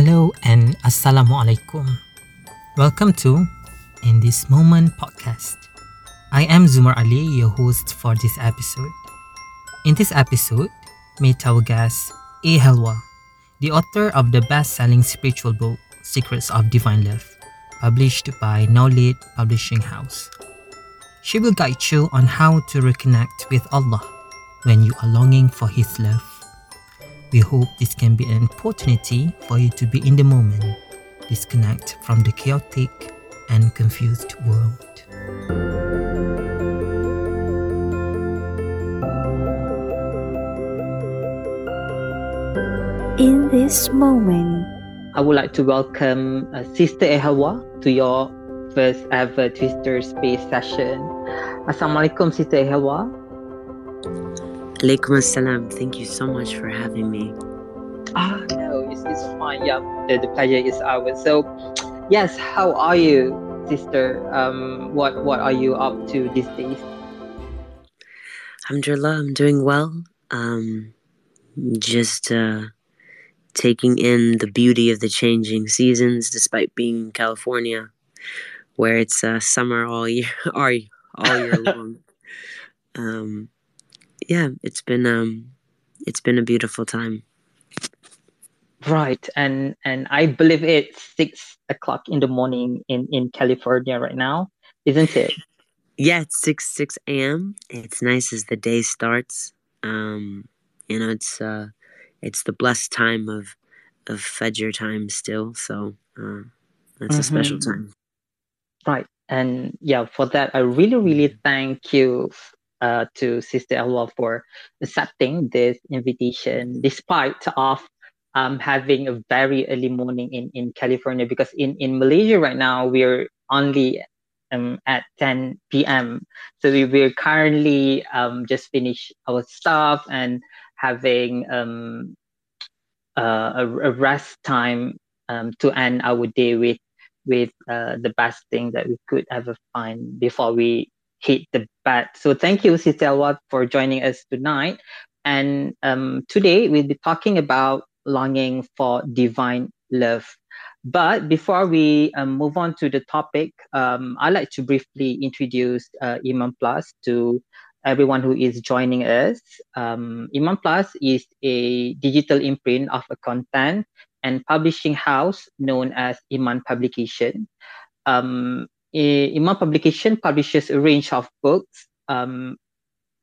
Hello and Assalamualaikum. Welcome to In This Moment podcast. I am Zumar Ali, your host for this episode. In this episode, meet our guest, A. Helwa, the author of the best selling spiritual book, Secrets of Divine Love, published by Naulit Publishing House. She will guide you on how to reconnect with Allah when you are longing for His love. We hope this can be an opportunity for you to be in the moment, disconnect from the chaotic and confused world. In this moment, I would like to welcome uh, Sister A. Helwa to your first ever Twitter Space session. Assalamualaikum, Sister A. Helwa. Alaikum assalam. Thank you so much for having me. Ah, no, it's, it's fine. Yeah, the, the pleasure is ours. So, yes, how are you, Sister? Um, what what are you up to these days? Alhamdulillah, I'm doing well. Um, just uh, taking in the beauty of the changing seasons, despite being in California, where it's uh, summer all year, all, all year long. Um, yeah, it's been um, it's been a beautiful time. Right, and and I believe it's six o'clock in the morning in in California right now, isn't it? Yeah, it's six six a.m. It's nice as the day starts. Um, you know, it's uh, it's the blessed time of of Fajr time still, so uh, that's a special Mhm. time. Right. And yeah, for that, I really, really thank you uh, to Sister Helwa for accepting this invitation, despite of um, having a very early morning in, in California, because in, in Malaysia right now, we're only um, at 10 p.m. So we, we're currently um, just finished our stuff and having um, uh, a, a rest time um, to end our day with with uh, the best thing that we could ever find before we hit the bat. So thank you, Sister Helwa, for joining us tonight. And um, today we'll be talking about longing for divine love. But before we um, move on to the topic, um, I'd like to briefly introduce uh, Iman Plus to everyone who is joining us. Um, Iman Plus is a digital imprint of a content and publishing house known as Iman Publication. Um, I- Iman Publication publishes a range of books, um,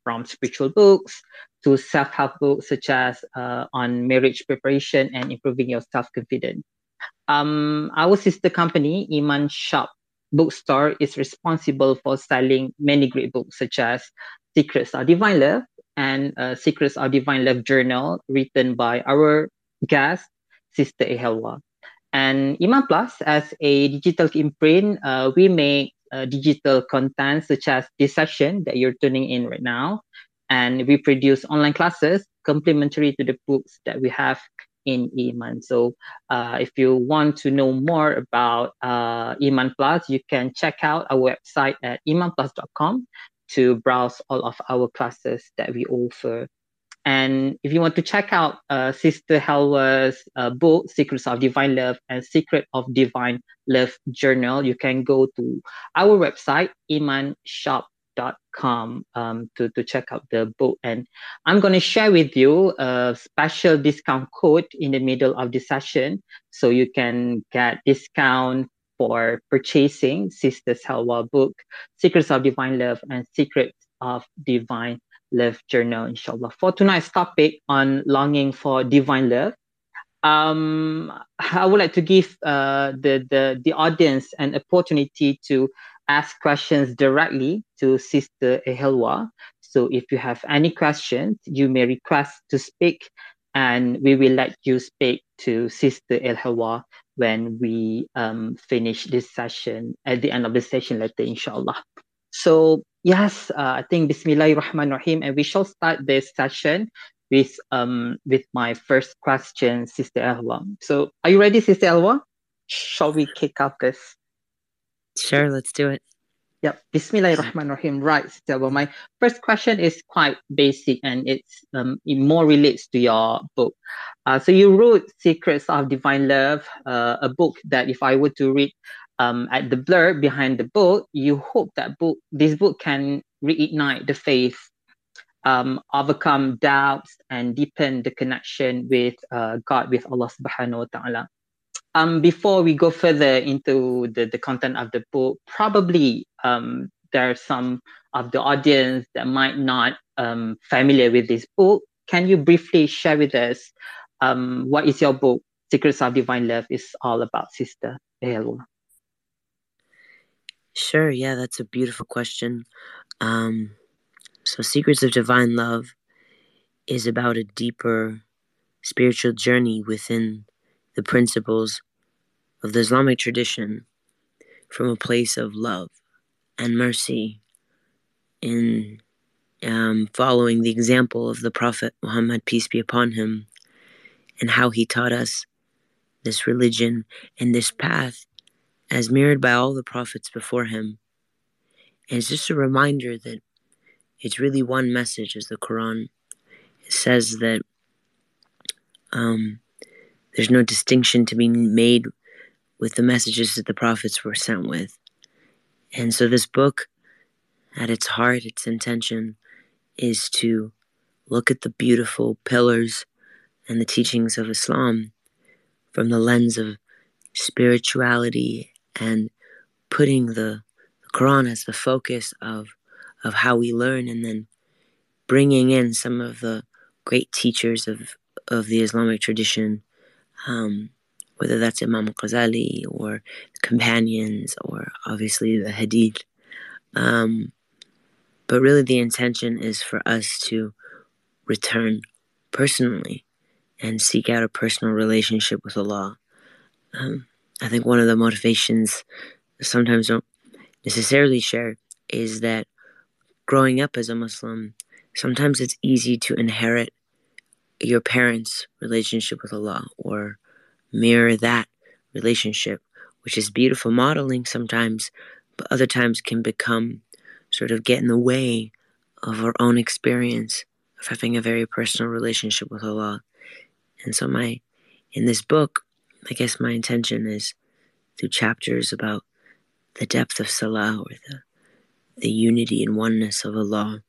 from spiritual books to self-help books such as uh, on marriage preparation and improving your self-confidence. Um, our sister company, Iman Shoppe Bookstore, is responsible for selling many great books such as Secrets of Divine Love and uh, Secrets of Divine Love Journal, written by our guest, Sister A. Helwa. And Iman Plus, as a digital imprint, uh, we make uh, digital content such as this session that you're tuning in right now. And we produce online classes complementary to the books that we have in Iman. So uh, if you want to know more about uh, Iman Plus, you can check out our website at imanplus.com to browse all of our classes that we offer. And if you want to check out uh, Sister Helwa's uh, book, Secrets of Divine Love and Secret of Divine Love Journal, you can go to our website, imanshoppe.com, um, to, to check out the book. And I'm going to share with you a special discount code in the middle of the session. So you can get discount for purchasing Sister Helwa book, Secrets of Divine Love and Secrets of Divine Love Journal, inshallah. For tonight's topic on longing for divine love, um, I would like to give uh, the, the, the audience an opportunity to ask questions directly to Sister A. Helwa. So if you have any questions, you may request to speak and we will let you speak to Sister A. Helwa when we um, finish this session at the end of the session later, inshallah. So yes, uh, I think Bismillahirrahmanirrahim, and we shall start this session with um with my first question, Sister Helwa. So are you ready, Sister Helwa? Shall we kick off this? Sure, let's do it. Yep. Bismillahirrahmanirrahim. Right, Sister. Well, my first question is quite basic and it's um, it more relates to your book. Uh, so you wrote Secrets of Divine Love, uh, a book that if I were to read um, at the blur behind the book, you hope that book this book can reignite the faith, um, overcome doubts, and deepen the connection with uh, God, with Allah Subhanahu wa Taala um, before we go further into the, the content of the book, probably um, there are some of the audience that might not um, familiar with this book. Can you briefly share with us um, what is your book, Secrets of Divine Love, is all about, Sister. Sure, yeah, that's a beautiful question. Um, so, Secrets of Divine Love is about a deeper spiritual journey within the principles of the Islamic tradition from a place of love and mercy in um, following the example of the Prophet Muhammad, peace be upon him, and how he taught us this religion and this path as mirrored by all the prophets before him. And it's just a reminder that it's really one message as the Quran. It says that um, there's no distinction to be made with the messages that the prophets were sent with. And so, this book, at its heart, its intention is to look at the beautiful pillars and the teachings of Islam from the lens of spirituality and putting the, the Quran as the focus of, of how we learn, and then bringing in some of the great teachers of, of the Islamic tradition. Um, whether that's Imam Ghazali or companions or obviously the Hadith. Um, but really, the intention is for us to return personally and seek out a personal relationship with Allah. Um, I think one of the motivations sometimes don't necessarily share is that growing up as a Muslim, sometimes it's easy to inherit your parents' relationship with Allah or mirror that relationship, which is beautiful modeling sometimes, but other times can become sort of get in the way of our own experience of having a very personal relationship with Allah. And so my in this book, I guess my intention is through chapters about the depth of Salah or the the unity and oneness of Allah,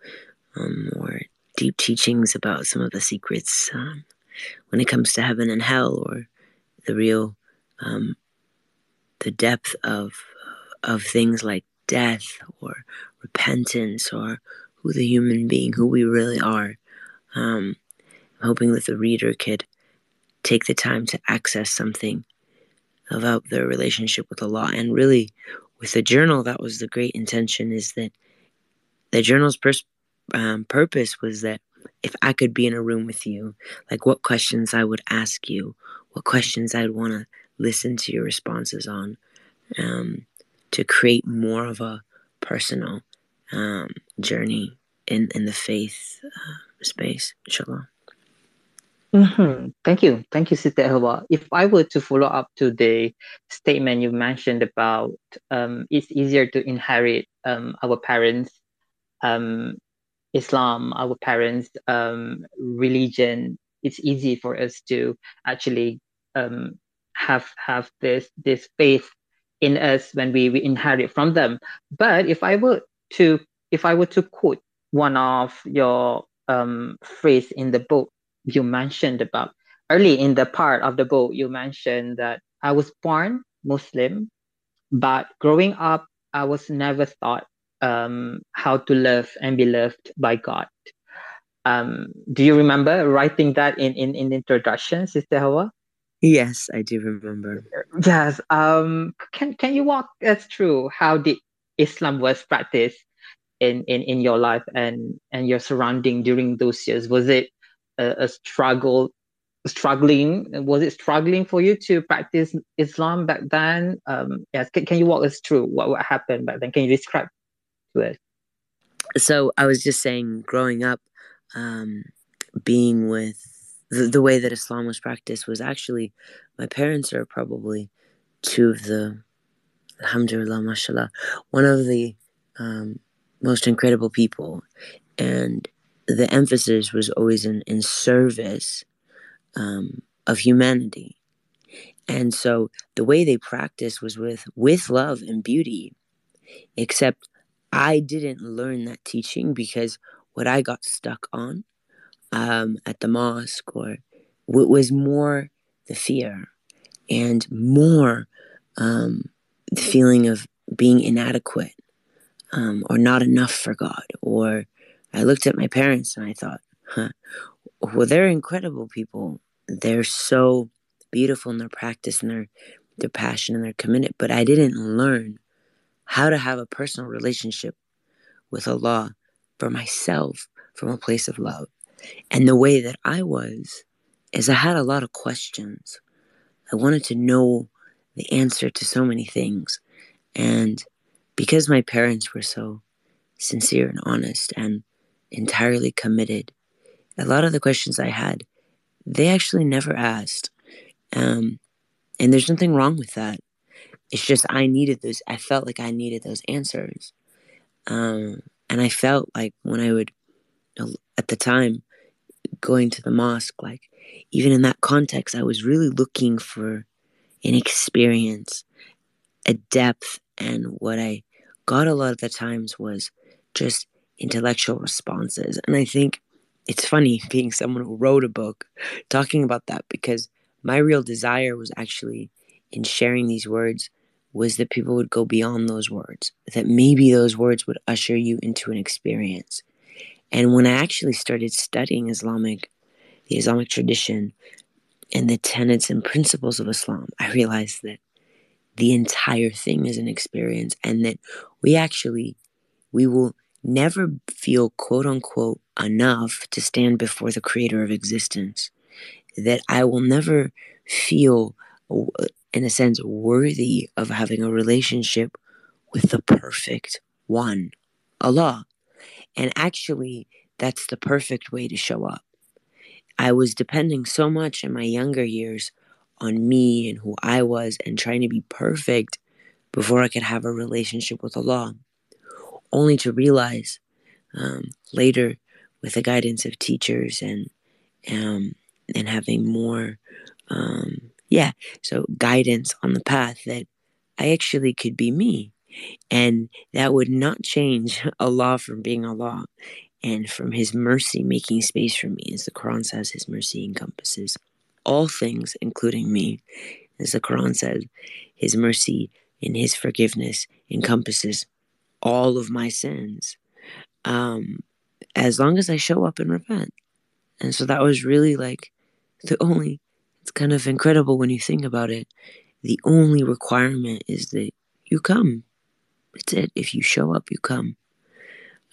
um, or deep teachings about some of the secrets um, when it comes to heaven and hell, or the real um, the depth of of things like death or repentance or who the human being who we really are. Um, i'm hoping that the reader could take the time to access something about their relationship with Allah and really with the journal that was the great intention is that the journal's pers- um, purpose was that if I could be in a room with you, like what questions I would ask you, what questions I'd want to listen to your responses on, um, to create more of a personal um, journey in, in the faith uh, space, inshallah. Mm-hmm. Thank you. Thank you, Sister Helwa. If I were to follow up to the statement you mentioned about um, it's easier to inherit um, our parents' um, Islam, our parents' um, religion, it's easy for us to actually um, have have this this faith in us when we, we inherit from them. But if I were to if I were to quote one of your um, phrase in the book you mentioned about early in the part of the book you mentioned that I was born Muslim, but growing up I was never taught um, how to love and be loved by God. Um, do you remember writing that in, in, in introduction, Sister Helwa? Yes, I do remember. Yes. Um, can can you walk us through how did Islam was practiced in, in, in your life and, and your surrounding during those years? Was it a, a struggle struggling was it struggling for you to practice islam back then? Um yes can, can you walk us through what, what happened back then? Can you describe to it so i was just saying growing up um being with the, the way that Islam was practiced was actually my parents are probably two of the alhamdulillah mashallah one of the um, most incredible people. And the emphasis was always in, in service um, of humanity. And so the way they practiced was with with love and beauty. Except I didn't learn that teaching because what I got stuck on um, at the mosque or what was more the fear and more um, the feeling of being inadequate um, or not enough for God. Or I looked at my parents and I thought, huh, well, they're incredible people. They're so beautiful in their practice and their their passion and their commitment. But I didn't learn how to have a personal relationship with Allah for myself from a place of love. And the way that I was is I had a lot of questions. I wanted to know the answer to so many things. And because my parents were so sincere and honest and entirely committed, a lot of the questions I had, they actually never asked. Um, and there's nothing wrong with that. It's just I needed those, I felt like I needed those answers. Um, and I felt like when I would, at the time, going to the mosque, like even in that context, I was really looking for an experience, a depth. And what I got a lot of the times was just intellectual responses. And I think it's funny being someone who wrote a book talking about that because my real desire was actually in sharing these words was that people would go beyond those words, that maybe those words would usher you into an experience. And when I actually started studying Islamic, the Islamic tradition, and the tenets and principles of Islam, I realized that the entire thing is an experience and that we actually we will never feel quote unquote enough to stand before the creator of existence. That I will never feel in a sense worthy of having a relationship with the perfect one Allah. And actually that's the perfect way to show up. I was depending so much in my younger years on me and who I was and trying to be perfect before I could have a relationship with Allah, only to realize um, later with the guidance of teachers and um, and having more um, yeah so guidance on the path that I actually could be me and that would not change Allah from being Allah and from his mercy making space for me. As the Quran says, his mercy encompasses all things, including me. As the Quran says, his mercy and his forgiveness encompasses all of my sins. Um, as long as I show up and repent. And so that was really like the only, it's kind of incredible when you think about it. The only requirement is that you come. That's it. If you show up, you come.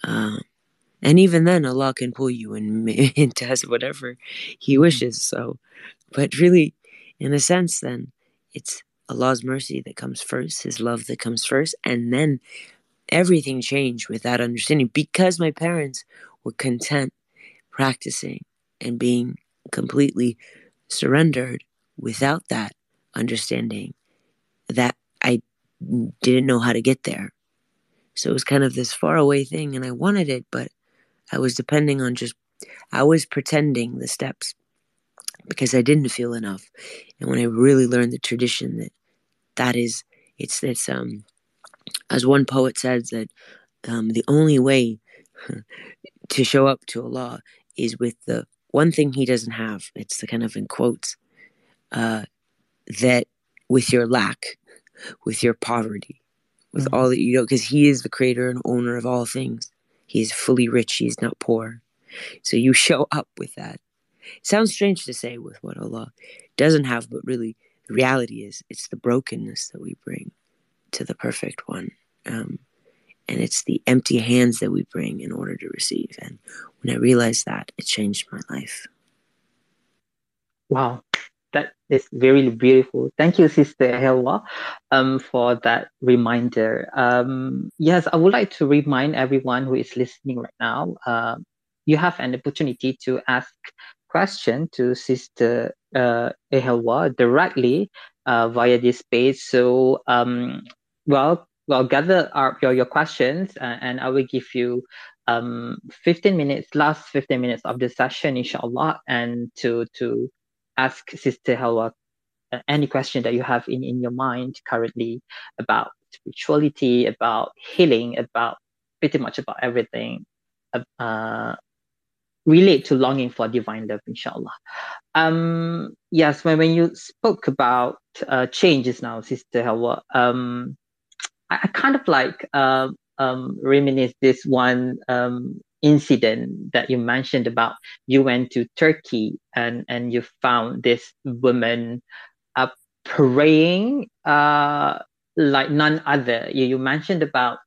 Uh, and even then, Allah can pull you and, and does whatever He mm-hmm. wishes. So, but really, in a sense, then it's Allah's mercy that comes first, His love that comes first, and then everything changed with that understanding because my parents were content practicing and being completely surrendered without that understanding that I didn't know how to get there. So it was kind of this far away thing, and I wanted it, but I was depending on just, I was pretending the steps because I didn't feel enough. And when I really learned the tradition that that is, it's, this, um, as one poet says that um, the only way to show up to Allah is with the one thing he doesn't have. It's the kind of in quotes uh, that with your lack, with your poverty, with mm-hmm. all that you know, because he is the creator and owner of all things. He is fully rich, he is not poor. So you show up with that. It sounds strange to say with what Allah doesn't have, but really, the reality is it's the brokenness that we bring to the perfect one. Um, and it's the empty hands that we bring in order to receive. And when I realized that, it changed my life. Wow, that is very beautiful. Thank you, Sister Helwa, um, for that reminder. Um, yes, I would like to remind everyone who is listening right now. Uh, you have an opportunity to ask question to Sister uh, A. Helwa directly uh, via this page. So, um, well, well gather our, your, your questions uh, and I will give you um 15 minutes last 15 minutes of the session inshallah and to to ask Sister Helwa uh, any question that you have in, in your mind currently about spirituality, about healing, about pretty much about everything uh, relate to longing for divine love, inshallah. Um, yes, when, when you spoke about uh, changes now, Sister Helwa, um, I, I kind of like uh, um, reminisce this one um, incident that you mentioned about you went to Turkey and, and you found this woman uh, praying uh, like none other. You, you mentioned about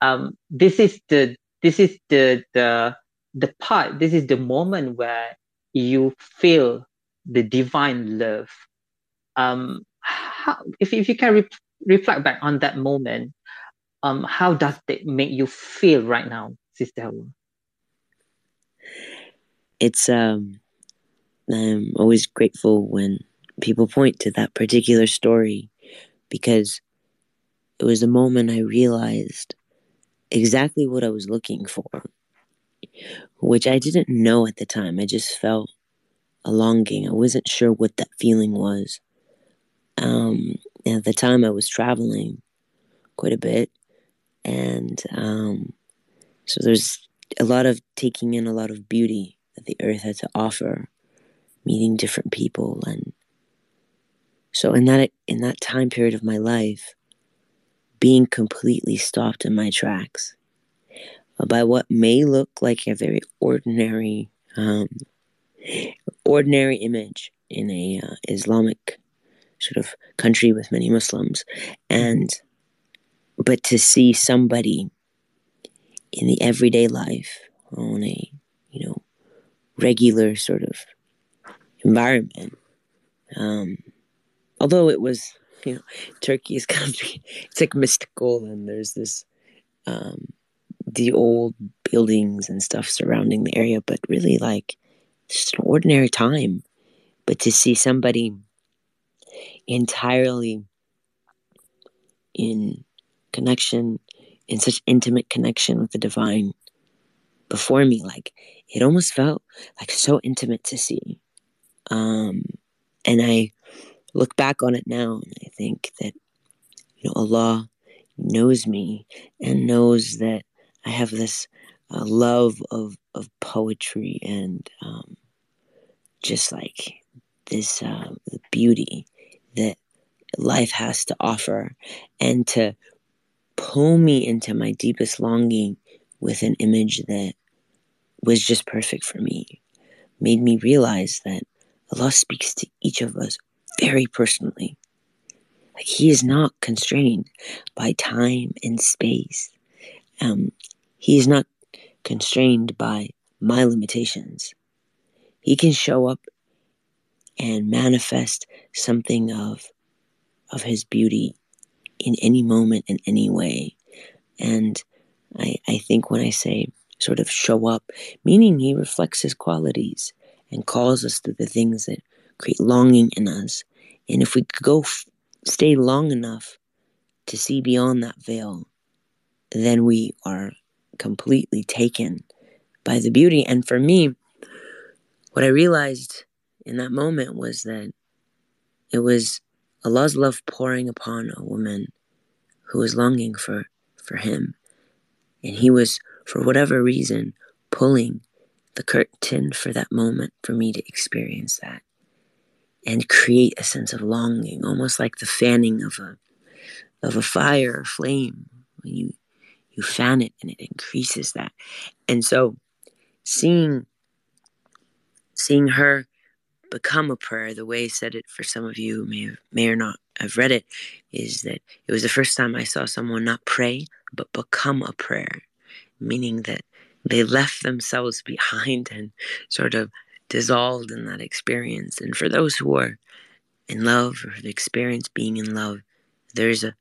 um, this is the this is the the the part. This is the moment where you feel the divine love. Um, how, if if you can re- reflect back on that moment, um, how does it make you feel right now, Sister Helwa? It's um, I'm always grateful when people point to that particular story because it was the moment I realized exactly what I was looking for, which I didn't know at the time. I just felt a longing. I wasn't sure what that feeling was. Um, at the time, I was traveling quite a bit, and um, so there's a lot of taking in a lot of beauty that the earth had to offer, meeting different people, and so in that in that time period of my life, being completely stopped in my tracks by what may look like a very ordinary um, ordinary image in a uh, Islamic sort of country with many Muslims, and but to see somebody in the everyday life on a you know regular sort of environment, um, although it was you know, Turkey is kind of it's like mystical, and there's this um, the old buildings and stuff surrounding the area, but really like just an ordinary time. But to see somebody entirely in connection, in such intimate connection with the divine before me, like it almost felt like so intimate to see. Um, and I look back on it now and I think that, you know, Allah knows me and knows that I have this uh, love of, of poetry and um, just like this uh, beauty that life has to offer and to pull me into my deepest longing with an image that was just perfect for me made me realize that Allah speaks to each of us very personally. Like he is not constrained by time and space. Um, he is not constrained by my limitations. He can show up and manifest something of of his beauty in any moment in any way. And I, I think when I say sort of show up, meaning he reflects his qualities and calls us to the things that create longing in us. And if we go f- stay long enough to see beyond that veil, then we are completely taken by the beauty. And for me, what I realized in that moment was that it was Allah's love pouring upon a woman who was longing for, for him. And he was, for whatever reason, pulling the curtain for that moment for me to experience that and create a sense of longing, almost like the fanning of a of a fire flame. When you you fan it and it increases that. And so seeing seeing her become a prayer, the way he said it for some of you may have, may or not have read it, is that it was the first time I saw someone not pray but become a prayer, meaning that they left themselves behind and sort of dissolved in that experience. And for those who are in love or have experienced being in love, there's a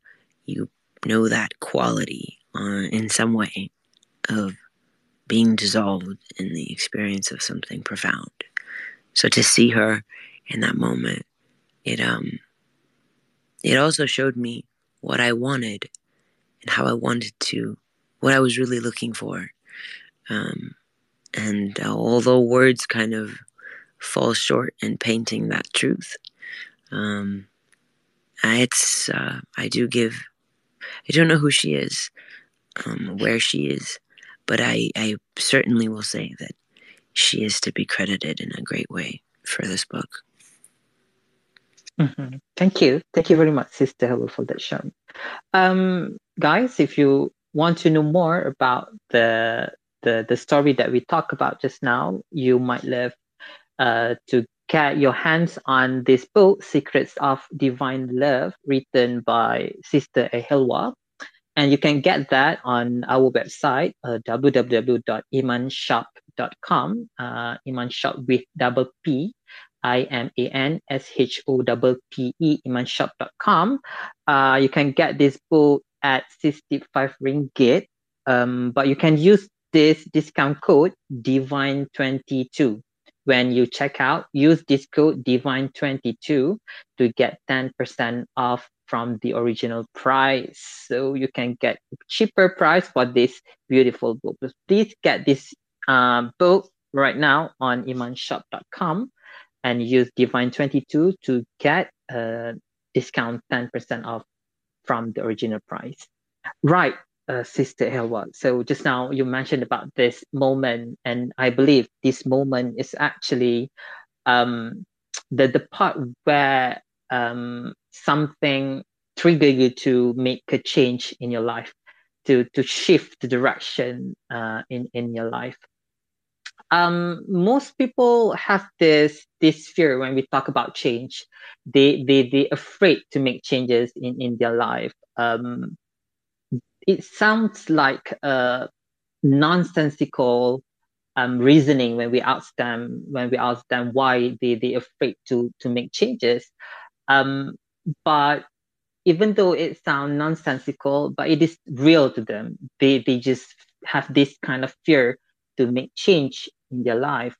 you know that quality uh, in some way of being dissolved in the experience of something profound. So to see her in that moment, it um it also showed me what I wanted. and how I wanted to, what I was really looking for. Um, and uh, although words kind of fall short in painting that truth, um, it's uh, I do give. I don't know who she is, um, where she is, but I, I certainly will say that she is to be credited in a great way for this book. Mm-hmm. Thank you. Thank you very much, Sister Helwa, for that sharing. Um, guys, if you want to know more about the the the story that we talked about just now, you might love uh, to get your hands on this book, Secrets of Divine Love, written by Sister A. Helwa. And you can get that on our website, uh, www.imanshoppe.com, uh, Iman Shoppe with double P, I-M-A-N-S-H-O-P-P-E, imanshoppe.com. Uh, you can get this book at 65 ringgit, um, but you can use this discount code divine22 when you check out use this code divine22 to get 10% off from the original price. So you can get cheaper price for this beautiful book. Please get this um, book right now on imanshoppe.com and use divine22 to get a discount 10% off from the original price. Right uh, Sister Helwa. So just now you mentioned about this moment, and I believe this moment is actually um, the the part where um, something trigger you to make a change in your life, to to shift the direction uh, in in your life. Um, most people have this this fear when we talk about change. They they they afraid to make changes in in their life. Um, it sounds like a nonsensical um, reasoning when we ask them when we ask them why they they afraid to to make changes. Um, but even though it sounds nonsensical, but it is real to them. They they just have this kind of fear to make change in their life.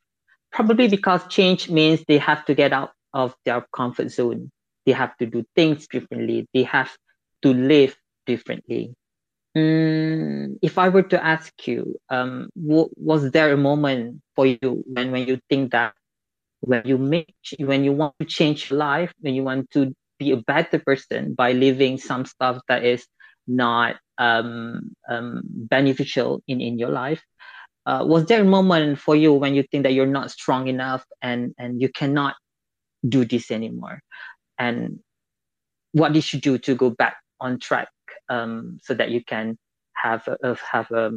Probably because change means they have to get out of their comfort zone. They have to do things differently. They have to live differently. Mm, if I were to ask you, um, w- was there a moment for you when, when you think that when you make when you want to change your life, when you want to be a better person by living some stuff that is not um, um, beneficial in, in your life, uh, was there a moment for you when you think that you're not strong enough and and you cannot do this anymore, and what did you do to go back on track um, so that you can have a, have a,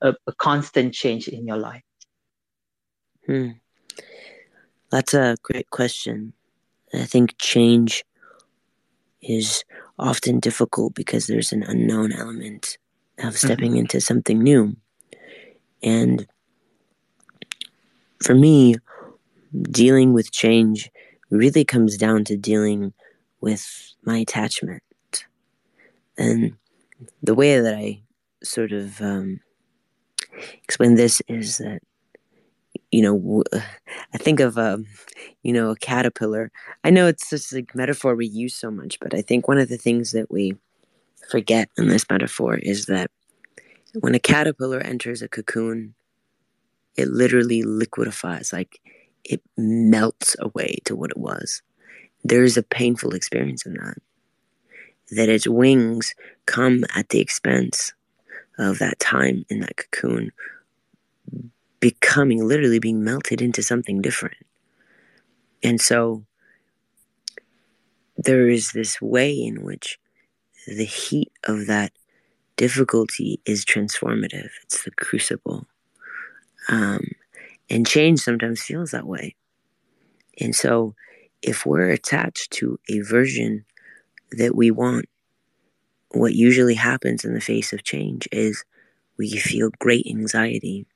a, a constant change in your life? Hmm. That's a great question. I think change is often difficult because there's an unknown element of stepping mm-hmm. into something new. And for me, dealing with change really comes down to dealing with my attachment. And the way that I sort of um, explain this is that, you know, I think of, a, um, you know, a caterpillar. I know it's just a metaphor we use so much, but I think one of the things that we forget in this metaphor is that when a caterpillar enters a cocoon, it literally liquefies, like it melts away to what it was. There is a painful experience in that that its wings come at the expense of that time in that cocoon becoming literally being melted into something different. And so there is this way in which the heat of that difficulty is transformative, it's the crucible. Um, and change sometimes feels that way. And so if we're attached to a version that we want, what usually happens in the face of change is we feel great anxiety.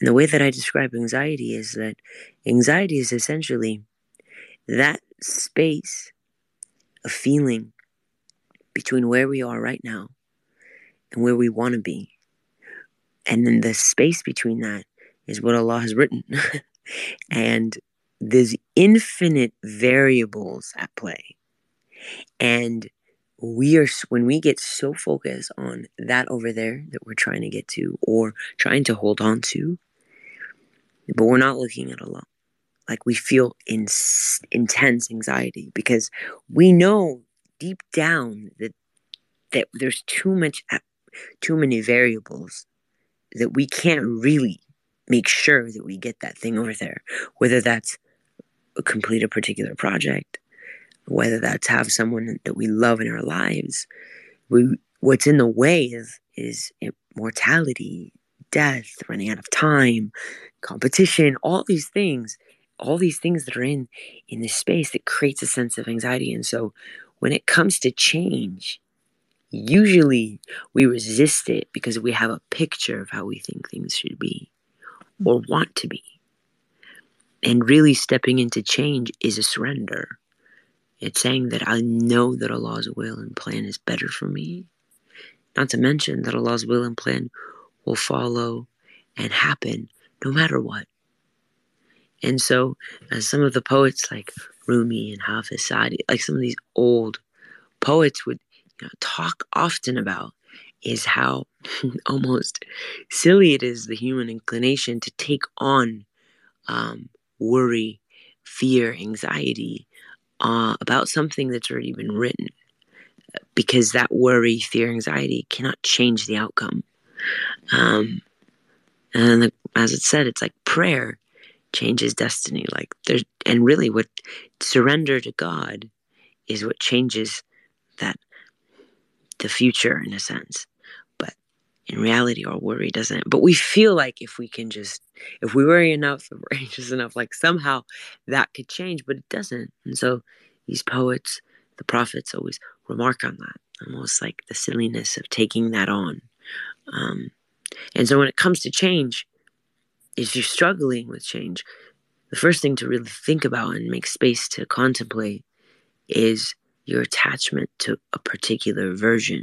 And the way that I describe anxiety is that anxiety is essentially that space of feeling between where we are right now and where we want to be. And then the space between that is what Allah has written. and there's infinite variables at play. And we are when we get so focused on that over there that we're trying to get to or trying to hold on to but we're not looking at Allah like we feel in, intense anxiety because we know deep down that that there's too much uh, too many variables that we can't really make sure that we get that thing over there whether that's complete a particular project whether that's have someone that we love in our lives. We, what's in the way is, is mortality, death, running out of time, competition, all these things, all these things that are in in this space that creates a sense of anxiety. And so when it comes to change, usually we resist it because we have a picture of how we think things should be or want to be. And really stepping into change is a surrender. It's saying that I know that Allah's will and plan is better for me. Not to mention that Allah's will and plan will follow and happen no matter what. And so, as some of the poets like Rumi and Hafiz Sadi, like some of these old poets would you know, talk often about, is how almost silly it is the human inclination to take on um, worry, fear, anxiety, uh, about something that's already been written because that worry, fear, anxiety cannot change the outcome. Um, and the, as it said, it's like prayer changes destiny. Like there's, and really, what surrender to God is what changes that the future in a sense. But in reality, our worry doesn't. But we feel like if we can just, if we worry enough, if we're anxious enough, like somehow that could change, but it doesn't. And so these poets, the prophets always remark on that, almost like the silliness of taking that on. Um, and so when it comes to change, if you're struggling with change, the first thing to really think about and make space to contemplate is your attachment to a particular version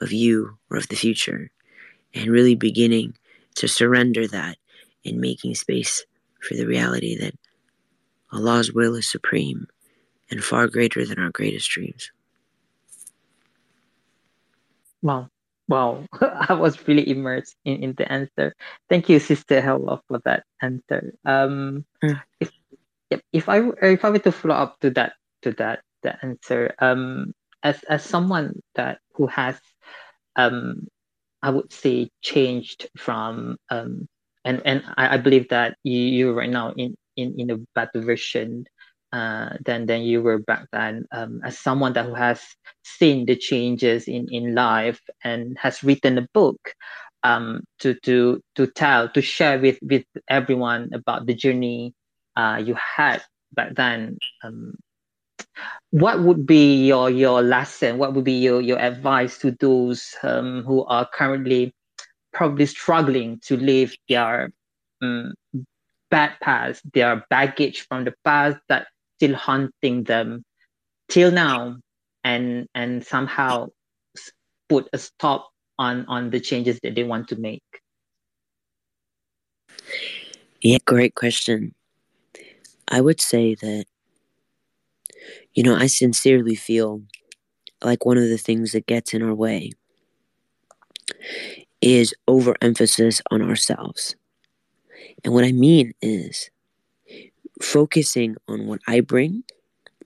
of you or of the future, and really beginning to surrender that and making space for the reality that Allah's will is supreme and far greater than our greatest dreams. Wow. Wow. I was really immersed in, in the answer. Thank you, Sister Helwa, for that answer. Um mm. if if I if I were to follow up to that to that the answer, um as as someone that who has um I would say changed from um and and I, I believe that you you right now in in in a better version uh, than than you were back then. Um, as someone that has seen the changes in in life and has written a book um, to to to tell to share with with everyone about the journey uh, you had back then. Um, what would be your your lesson? What would be your your advice to those um, who are currently probably struggling to leave their um, bad past, their baggage from the past that still haunting them till now and and somehow put a stop on on the changes that they want to make. Yeah great question. I would say that you know i sincerely feel like one of the things that gets in our way is overemphasis on ourselves. And what i mean is focusing on what I bring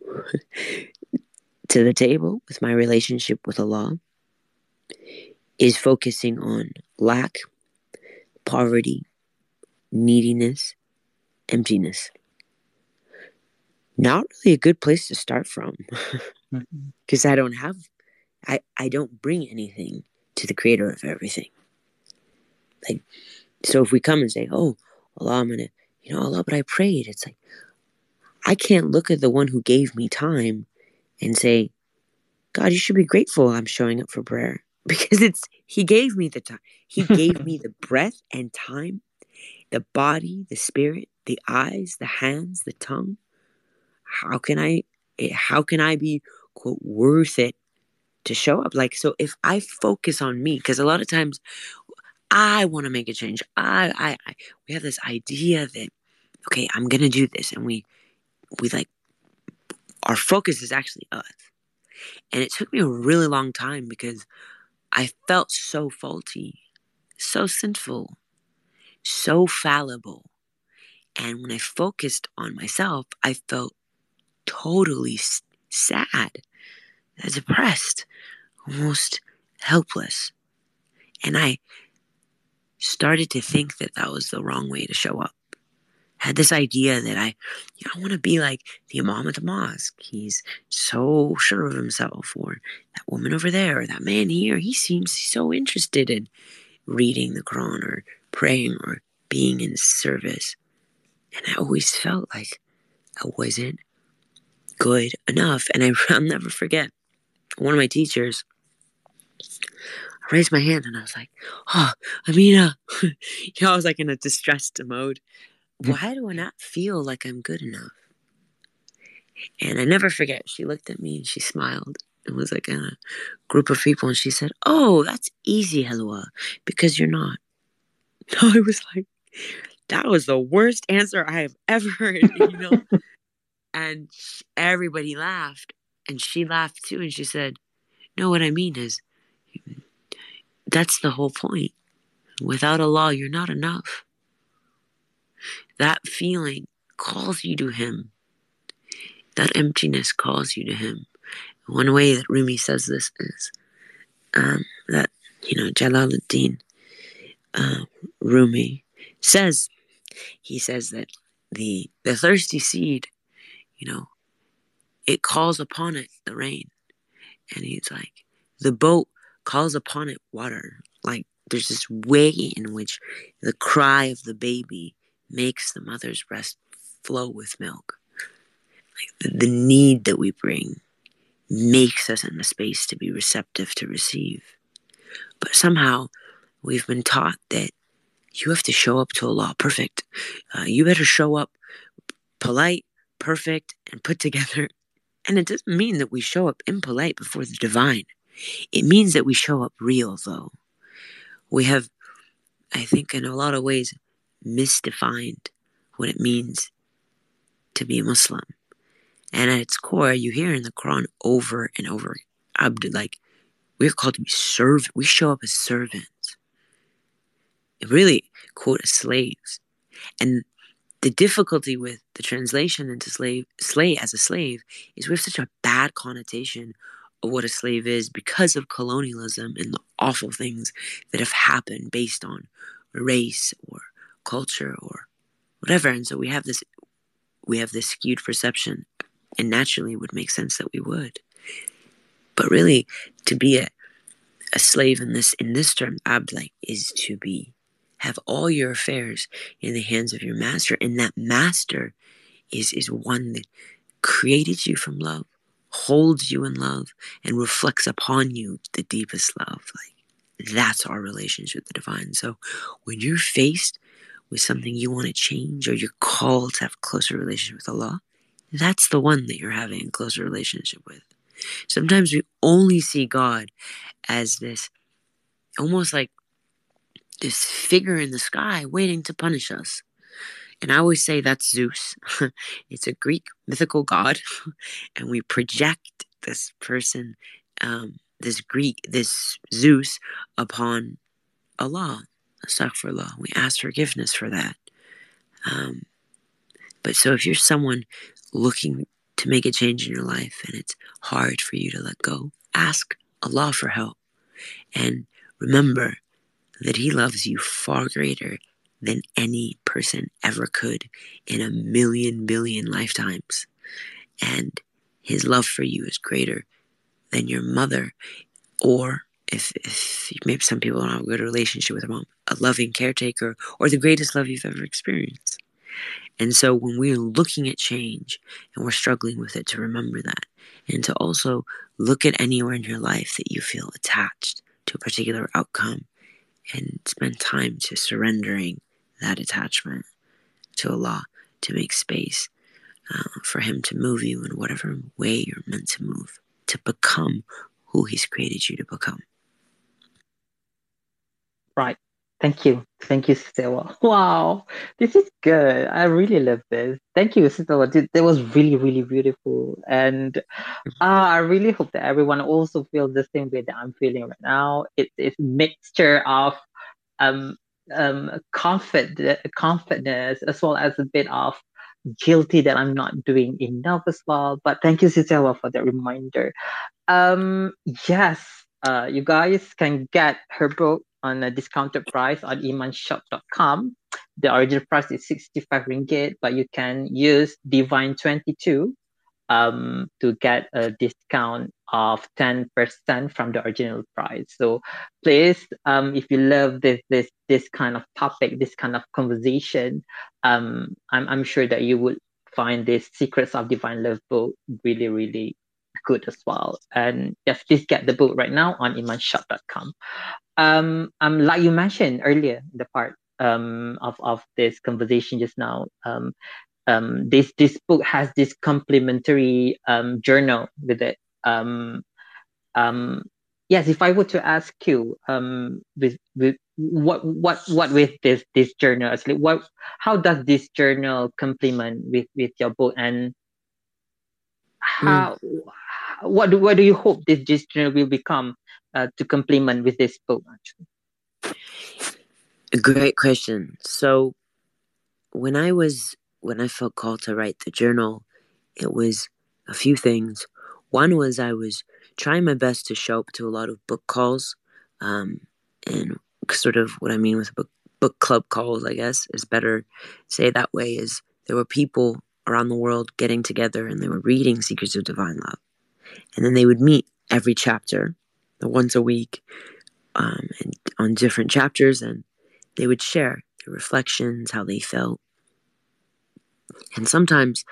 to the table with my relationship with Allah is focusing on lack, poverty, neediness, emptiness. Not really a good place to start from because mm-hmm. I don't have, I, I don't bring anything to the creator of everything. Like, so if we come and say, oh, Allah, I'm going to you know, Allah, but I prayed. It's like, I can't look at the one who gave me time and say, God, you should be grateful I'm showing up for prayer because it's, He gave me the time. He gave me the breath and time, the body, the spirit, the eyes, the hands, the tongue. How can I, eh, how can I be, quote, worth it to show up? Like, so if I focus on me, because a lot of times I want to make a change. I, I, I, we have this idea that okay, I'm gonna do this, and we we like our focus is actually us. And it took me a really long time because I felt so faulty, so sinful, so fallible. And when I focused on myself, I felt totally sad, depressed, almost helpless. And I started to think that that was the wrong way to show up. Had this idea that I, you know, I want to be like the Imam at the mosque. He's so sure of himself, or that woman over there, or that man here. He seems so interested in reading the Quran or praying or being in service. And I always felt like I wasn't good enough. And I, I'll never forget one of my teachers I raised my hand and I was like, oh, Amina. you know, I was like in a distressed mode. Why do I not feel like I'm good enough? And I never forget, she looked at me and she smiled. It was like in a group of people and she said, Oh, that's easy, Helwa, because you're not. No, I was like, that was the worst answer I have ever heard, you know? and everybody laughed and she laughed too and she said, No, what I mean is, that's the whole point. Without Allah, you're not enough. That feeling calls you to Him. That emptiness calls you to Him. One way that Rumi says this is um, that, you know, Jalaluddin uh, Rumi says, he says that the, the thirsty seed, you know, it calls upon it the rain. And he's like, the boat calls upon it water. Like there's this way in which the cry of the baby makes the mother's breast flow with milk. Like the, the need that we bring makes us in the space to be receptive to receive. But somehow we've been taught that you have to show up to Allah perfect. Uh, you better show up polite, perfect, and put together. And it doesn't mean that we show up impolite before the divine. It means that we show up real, though. We have, I think, in a lot of ways, misdefined what it means to be a Muslim. And at its core, you hear in the Quran over and over, Abd, like, we're called to be servant. We show up as servants. Really, quote, as slaves. And the difficulty with the translation into slave, slave as a slave is we have such a bad connotation of what a slave is because of colonialism and the awful things that have happened based on race or culture or whatever and so we have this we have this skewed perception and naturally it would make sense that we would but really to be a, a slave in this in this term abd is to be have all your affairs in the hands of your master and that master is is one that created you from love holds you in love and reflects upon you the deepest love. Like that's our relationship with the divine. So when you're faced with something you want to change or you're called to have a closer relationship with Allah, that's the one that you're having a closer relationship with. Sometimes we only see God as this almost like this figure in the sky waiting to punish us. And I always say that's Zeus. it's a Greek mythical god. and we project this person, um, this Greek, this Zeus, upon Allah. Astaghfirullah. We ask forgiveness for that. Um, but so if you're someone looking to make a change in your life and it's hard for you to let go, ask Allah for help. And remember that He loves you far greater than any person ever could in a million billion lifetimes. And his love for you is greater than your mother, or if, if maybe some people don't have a good relationship with their mom, a loving caretaker, or the greatest love you've ever experienced. And so when we're looking at change and we're struggling with it, to remember that, and to also look at anywhere in your life that you feel attached to a particular outcome and spend time to surrendering that attachment to Allah to make space uh, for Him to move you in whatever way you're meant to move, to become who He's created you to become. Right. Thank you. Thank you, Stella. Wow, this is good. I really love this. Thank you, Stella. That was really, really beautiful. And uh, I really hope that everyone also feels the same way that I'm feeling right now. It, it's mixture of um, um, comfort, confidence, as well as a bit of guilty that I'm not doing enough as well. But thank you, Stella, for that reminder. Um, yes, uh, you guys can get her book on a discounted price on imanshoppe.com. The original price is 65 ringgit, but you can use Divine 22 um, to get a discount of 10% from the original price. So please, um, if you love this this this kind of topic, this kind of conversation, um, I'm I'm sure that you would find this Secrets of Divine Love book really, really good as well. And yes, please get the book right now on imanshoppe.com. Um, um, like you mentioned earlier, the part um, of, of this conversation just now, um, um, this this book has this complimentary um, journal with it. Um, um, yes, if I were to ask you, um, with, with what what what with this this journal, actually, what how does this journal complement with with your book, and how mm. What do what do you hope this journal will become uh, to complement with this book? Actually, a great question. So, when I was when I felt called to write the journal, it was a few things. One was I was trying my best to show up to a lot of book calls, um, and sort of what I mean with book book club calls, I guess, is better say that way. Is there were people around the world getting together and they were reading Secrets of Divine Love, and then they would meet every chapter, the once a week, um, and on different chapters, and they would share their reflections, how they felt, and sometimes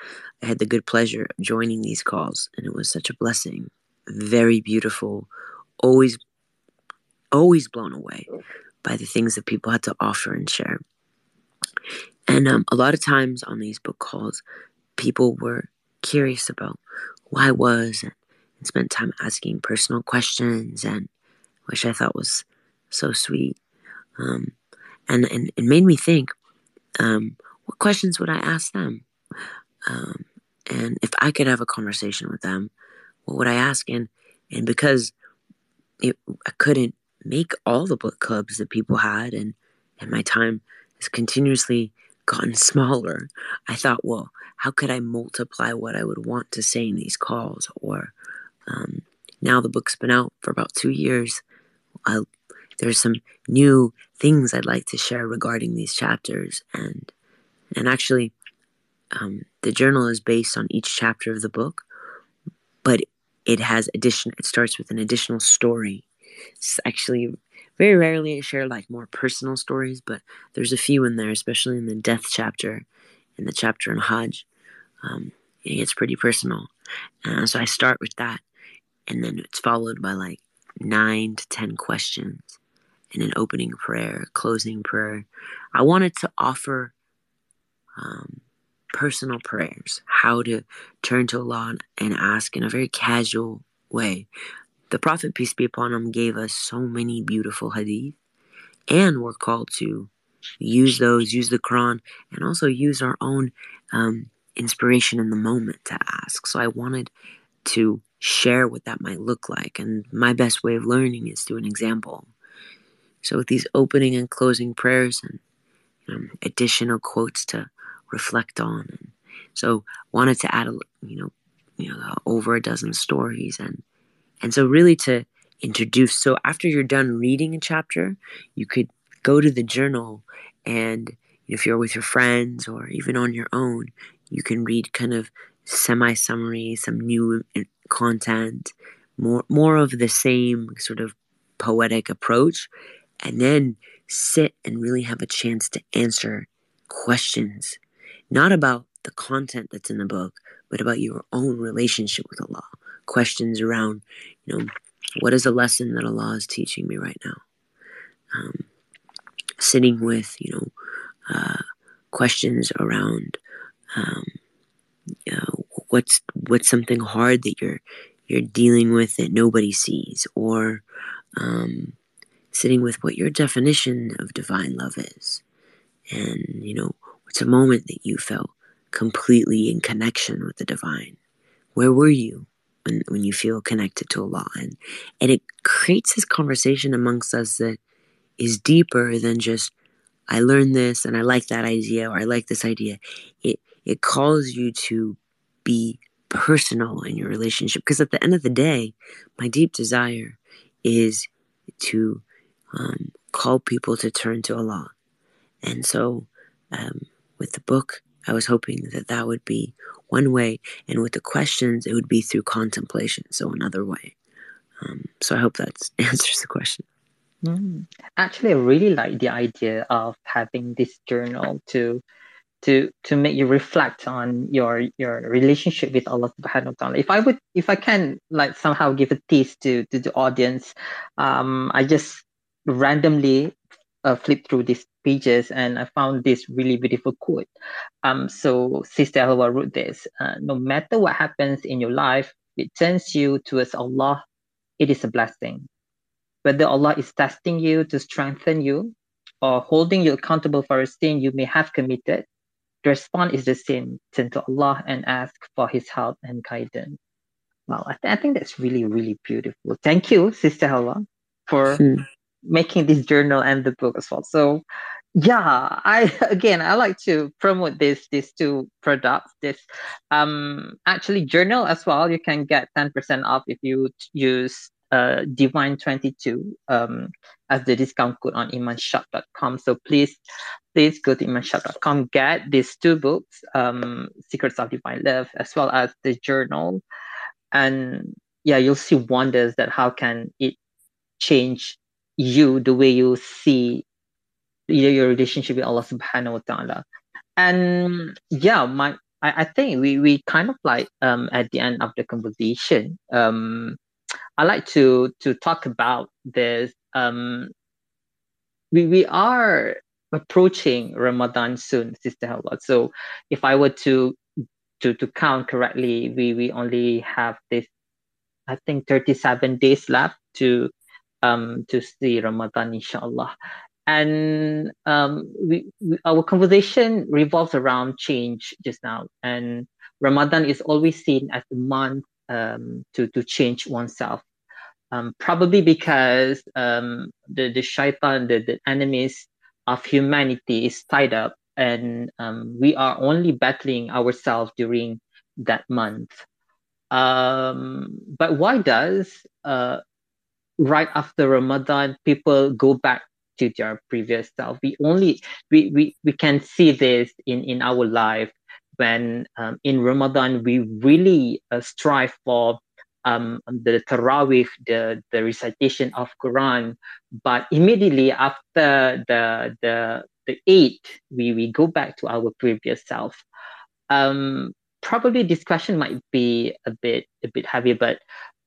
I had the good pleasure of joining these calls, and it was such a blessing. Very beautiful, always, always blown away by the things that people had to offer and share. And um, a lot of times on these book calls, people were curious about why was and, spent time asking personal questions, and which I thought was so sweet. Um, and, and it made me think um, what questions would I ask them? Um, and if I could have a conversation with them, what would I ask? And and because it, I couldn't make all the book clubs that people had, and and my time has continuously gotten smaller, I thought, well, how could I multiply what I would want to say in these calls? Or um, now the book's been out for about two years. I, there's some new things I'd like to share regarding these chapters, and and actually, um, the journal is based on each chapter of the book, but it has addition. It starts with an additional story. It's actually very rarely I share like more personal stories, but there's a few in there, especially in the death chapter, in the chapter on Hajj. Um, it gets pretty personal, so I start with that, and then it's followed by like nine to ten questions, and an opening prayer, closing prayer. I wanted to offer um, personal prayers, how to turn to Allah and ask in a very casual way. The Prophet, peace be upon him, gave us so many beautiful hadith, and we're called to use those, use the Quran, and also use our own um, inspiration in the moment to ask. So I wanted to share what that might look like, and my best way of learning is through an example. So with these opening and closing prayers and additional quotes to reflect on. And so wanted to add a you know you know over a dozen stories and and so really to introduce. So after you're done reading a chapter, you could go to the journal and if you're with your friends or even on your own, you can read kind of semi summary, some new content, more more of the same sort of poetic approach, and then sit and really have a chance to answer questions not about the content that's in the book, but about your own relationship with Allah. Questions around, you know, what is a lesson that Allah is teaching me right now? Um, sitting with, you know, uh, questions around, um, you know, what's what's something hard that you're you're dealing with that nobody sees, or um, sitting with what your definition of divine love is. And, you know, what's a moment that you felt completely in connection with the divine? Where were you when, when you feel connected to Allah? And, and it creates this conversation amongst us that is deeper than just, I learned this and I like that idea or I like this idea. It, it calls you to be personal in your relationship. Because at the end of the day, my deep desire is to um, call people to turn to Allah. And so, um, with the book, I was hoping that that would be one way, and with the questions, it would be through contemplation, so another way. Um, so I hope that answers the question. Mm. Actually, I really like the idea of having this journal to to to make you reflect on your your relationship with Allah subhanahu wa ta'ala. If I would if I can like somehow give a tease to to the audience, um I just randomly uh, flipped through these pages and I found this really beautiful quote. Um so Sister Helwa wrote this, uh, no matter what happens in your life, it turns you towards Allah, it is a blessing. Whether Allah is testing you to strengthen you or holding you accountable for a sin you may have committed, the response is the same turn to Allah and ask for His help and guidance. Wow, I, th- I think that's really, really beautiful. Thank you, Sister Helwa, for Hmm. making this journal and the book as well. So, yeah, I again I like to promote this these two products. This um actually journal as well. You can get ten percent off if you use uh Divine twenty two um as the discount code on imanshoppe.com. So please please go to imanshoppe.com, get these two books, um, Secrets of Divine Love, as well as the journal. And yeah, you'll see wonders that how can it change you the way you see your, your relationship with Allah subhanahu wa ta'ala. And yeah, my I, I think we, we kind of like um at the end of the conversation, um I like to to talk about this um we, we are approaching Ramadan soon, Sister Helwa. So if I were to to to count correctly, we we only have this I think 37 days left to um to see Ramadan inshallah. And um we, we our conversation revolves around change just now. And Ramadan is always seen as the month um to to change oneself. Um, probably because um, the the shaitan, the, the enemies of humanity, is tied up, and um, we are only battling ourselves during that month. Um, but why does uh, right after Ramadan people go back to their previous self? We only we we, we can see this in in our life when um, in Ramadan we really uh, strive for um, the Tarawih, the, the recitation of Quran, but immediately after the the the Eid, we, we go back to our previous self. Um, probably this question might be a bit a bit heavy, but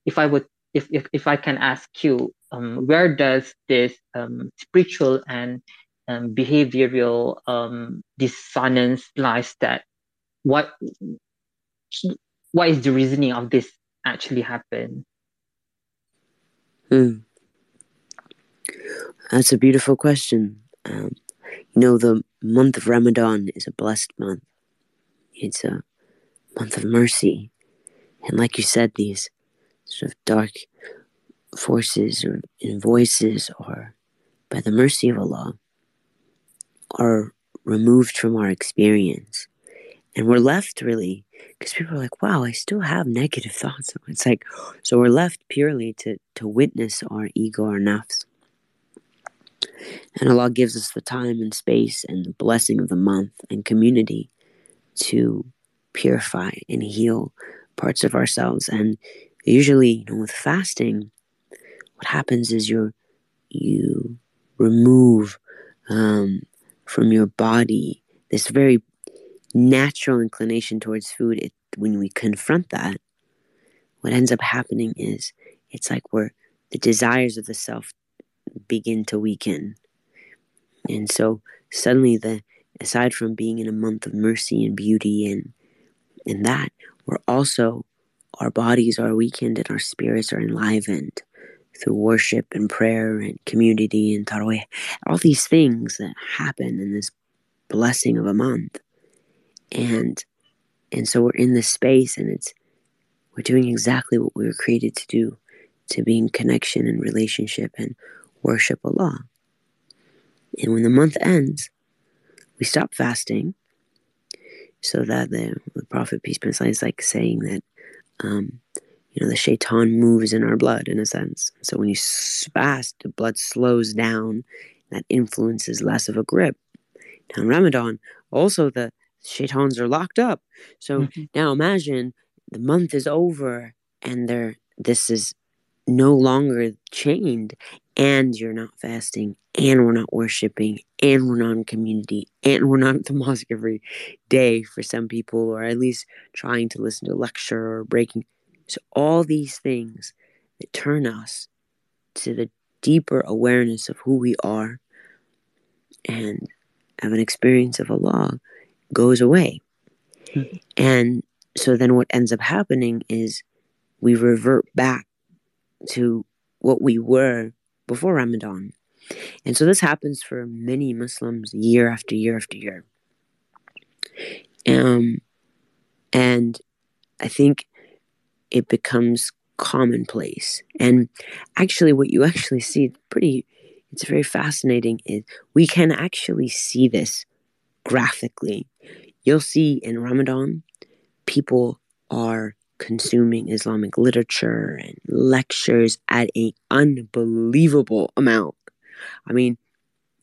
if I would if if, if I can ask you, um, where does this um, spiritual and um, behavioral um, dissonance lies that what what is the reasoning of this actually happen? Hmm. That's a beautiful question. Um, you know, the month of Ramadan is a blessed month. It's a month of mercy. And like you said, these sort of dark forces or voices or by the mercy of Allah are removed from our experience. And we're left really, because people are like, wow, I still have negative thoughts. It's like, so we're left purely to, to witness our ego, our nafs. And Allah gives us the time and space and the blessing of the month and community to purify and heal parts of ourselves. And usually, you know, with fasting, what happens is you you remove um, from your body this very natural inclination towards food. It, when we confront that, what ends up happening is it's like where the desires of the self begin to weaken. And so suddenly the aside from being in a month of mercy and beauty and and that, we're also our bodies are weakened and our spirits are enlivened through worship and prayer and community and tarawih, all these things that happen in this blessing of a month. And and so we're in this space and it's we're doing exactly what we were created to do, to be in connection and relationship and worship Allah. And when the month ends, we stop fasting so that the, the Prophet, peace be upon him, is like saying that um, you know, the shaitan moves in our blood in a sense. So when you fast, the blood slows down. That influence is less of a grip. Now in Ramadan, also the shaitans are locked up. So mm-hmm. now imagine the month is over and there this is no longer chained and you're not fasting and we're not worshiping and we're not in community and we're not at the mosque every day for some people or at least trying to listen to a lecture or breaking so, all these things that turn us to the deeper awareness of who we are and have an experience of Allah goes away. Mm-hmm. And so then what ends up happening is we revert back to what we were before Ramadan. And so this happens for many Muslims year after year after year. Um, and I think it becomes commonplace. And actually, what you actually see, pretty, it's very fascinating, is we can actually see this graphically. You'll see in Ramadan, people are consuming Islamic literature and lectures at an unbelievable amount. I mean,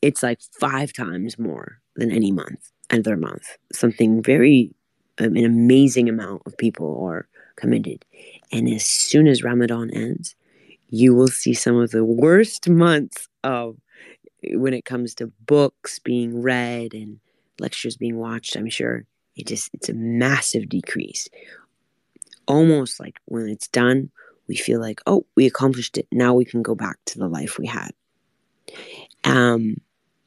it's like five times more than any month, other month. Something very, um, an amazing amount of people are committed. And as soon as Ramadan ends, you will see some of the worst months of when it comes to books being read and lectures being watched. I'm sure it just it's a massive decrease. Almost like when it's done, we feel like, oh, we accomplished it. Now we can go back to the life we had. Um,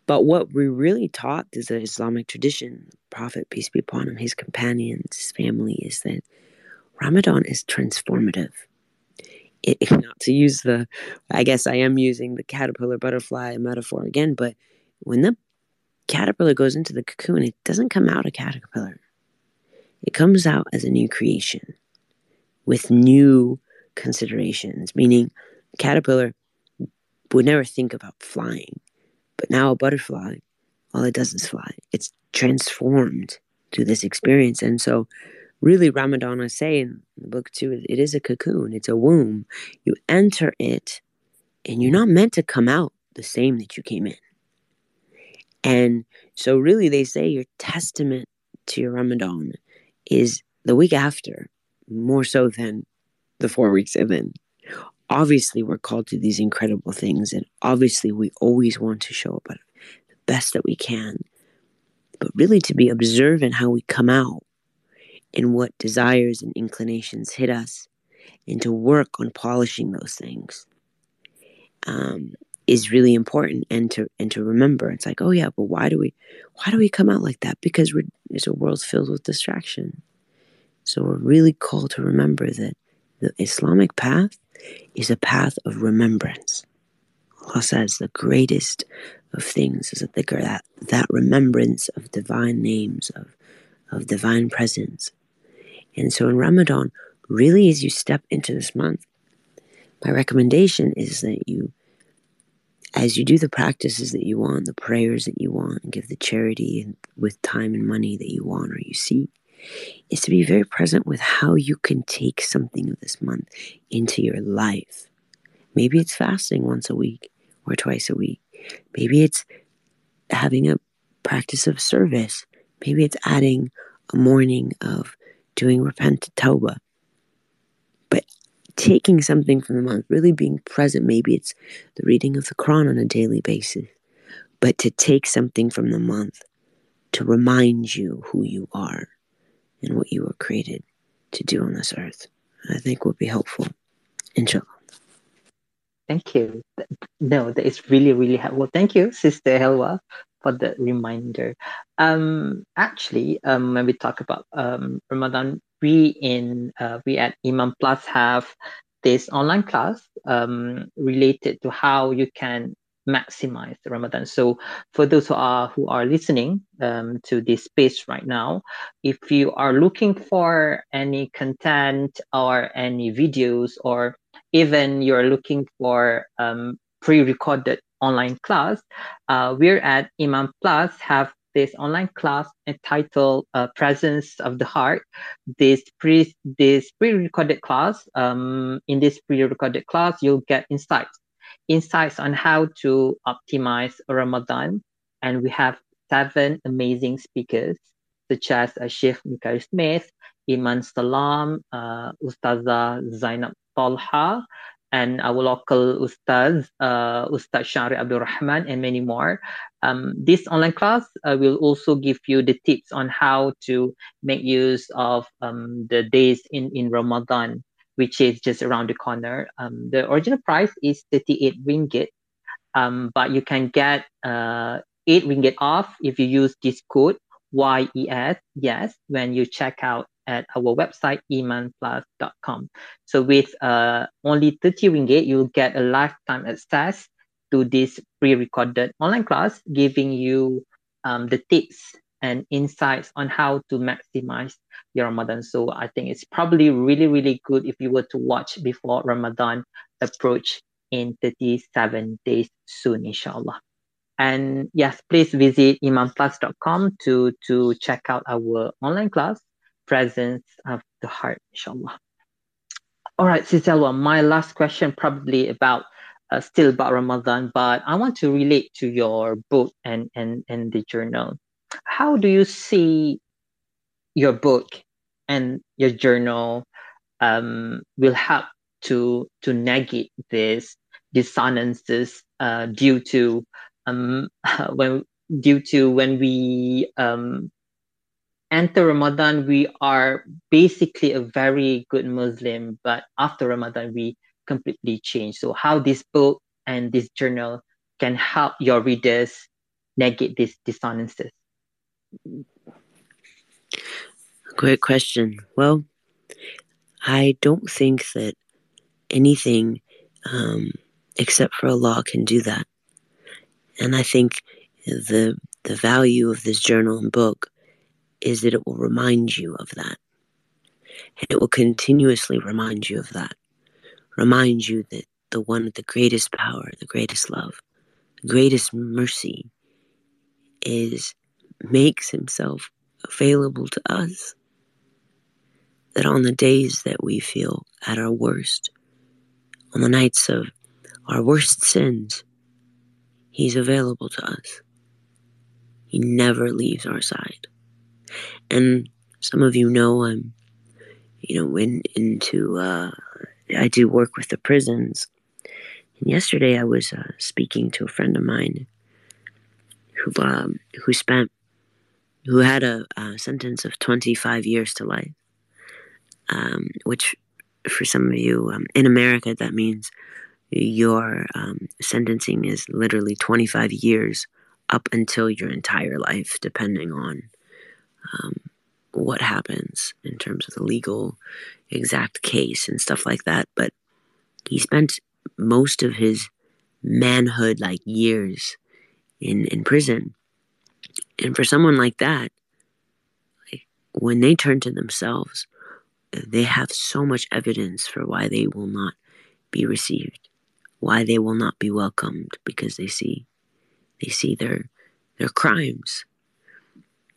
but what we really taught is the Islamic tradition, Prophet, peace be upon him, his companions, his family, is that Ramadan is transformative. It, not to use the, I guess I am using the caterpillar butterfly metaphor again, but when the caterpillar goes into the cocoon, it doesn't come out a caterpillar. It comes out as a new creation with new considerations, meaning caterpillar would never think about flying, but now a butterfly, all it does is fly. It's transformed through this experience. And so really Ramadan, I say in the book too, it is a cocoon, it's a womb. You enter it and you're not meant to come out the same that you came in. And so, really, they say your testament to your Ramadan is the week after, more so than the four weeks in. Obviously, we're called to these incredible things, and obviously, we always want to show up the best that we can. But really, to be observant how we come out and what desires and inclinations hit us and to work on polishing those things um, is really important and to and to remember. It's like oh yeah but why do we why do we come out like that? Because we're it's a world filled with distraction. So we're really called to remember that the islamic path is a path of remembrance. Allah says the greatest of things is that that, that remembrance of divine names of of divine presence. And so in Ramadan, really as you step into this month, my recommendation is that you, as you do the practices that you want, the prayers that you want, and give the charity with time and money that you want or you seek, is to be very present with how you can take something of this month into your life. Maybe it's fasting once a week or twice a week. Maybe it's having a practice of service. Maybe it's adding a morning of doing repentant tawbah. But taking something from the month, really being present, maybe it's the reading of the Quran on a daily basis, but to take something from the month to remind you who you are and what you were created to do on this earth, I think would be helpful. Inshallah. Thank you. No, that is really, really helpful. Thank you, Sister Helwa, for the reminder. Um, actually, um, when we talk about um, Ramadan, we in uh, we at Iman Plus have this online class um, related to how you can maximize the Ramadan. So for those who are who are listening um, to this space right now, if you are looking for any content or any videos, or even you're looking for um, pre-recorded online class, uh, we're at Iman Plus have this online class entitled uh, Presence of the Heart. This pre this pre-recorded class, um, in this pre-recorded class, you'll get insights, insights on how to optimize Ramadan, and we have seven amazing speakers such as uh, Sheikh Mikael Smith, Iman Salam, uh, Ustazah Zainab Talha, and our local ustaz, uh, Ustaz Shari Abdul Rahman, and many more. Um, this online class uh, will also give you the tips on how to make use of um, the days in, in Ramadan, which is just around the corner. Um, the original price is 38 ringgit, um, but you can get uh, 8 ringgit off if you use this code YES, yes, when you check out at our website imanplus.com. So with uh, only 30 ringgit, you'll get a lifetime access to this pre-recorded online class, giving you um, the tips and insights on how to maximize your Ramadan. So I think it's probably really, really good if you were to watch before Ramadan approach in 37 days soon, inshallah. And yes, please visit imanplus.com to, to check out our online class presence of the heart, inshallah. All right, Sister Helwa, my last question probably about uh, still about Ramadan, but I want to relate to your book and, and, and the journal. How do you see your book and your journal um, will help to to negate this dissonances uh, due to um, when due to when we um, enter Ramadan, we are basically a very good Muslim, but after Ramadan, we completely change. So, how this book and this journal can help your readers negate these dissonances? Great question. Well, I don't think that anything um, except for Allah can do that. And I think the the value of this journal and book is that it will remind you of that. And it will continuously remind you of that. Remind you that the one with the greatest power, the greatest love, the greatest mercy is makes himself available to us. That on the days that we feel at our worst, on the nights of our worst sins, he's available to us. He never leaves our side. And some of you know I'm, you know, in, into, uh, I do work with the prisons. And yesterday I was uh, speaking to a friend of mine who, um, who spent, who had a, a, sentence of 25 years to life, um, which for some of you um, in America, that means your um, sentencing is literally 25 years up until your entire life, depending on um, what happens in terms of the legal exact case and stuff like that. But he spent most of his manhood like years in, in prison. And for someone like that, like, when they turn to themselves, they have so much evidence for why they will not be received, why they will not be welcomed, because they see they see their their crimes.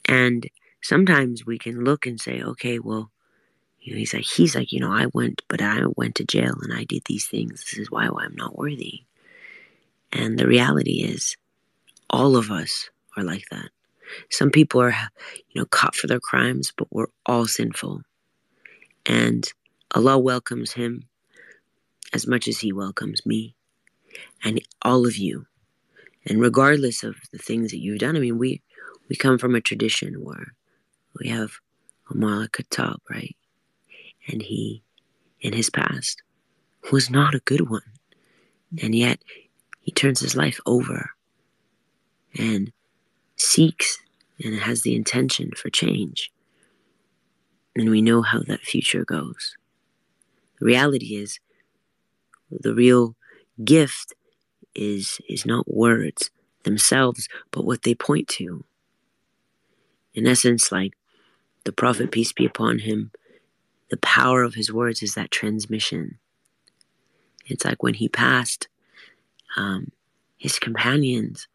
And sometimes we can look and say, okay, well, you know, he's like, he's like, you know, I went, but I went to jail and I did these things. This is why, why I'm not worthy. And the reality is, all of us are like that. Some people are, you know, caught for their crimes, but we're all sinful. And Allah welcomes him as much as he welcomes me and all of you. And regardless of the things that you've done, I mean, we, we come from a tradition where we have Omar Khattab, right? And he, in his past, was not a good one. And yet, he turns his life over and seeks and has the intention for change. And we know how that future goes. The reality is, the real gift is is not words themselves, but what they point to. In essence, like the Prophet, peace be upon him, the power of his words is that transmission. It's like when he passed, um, his companions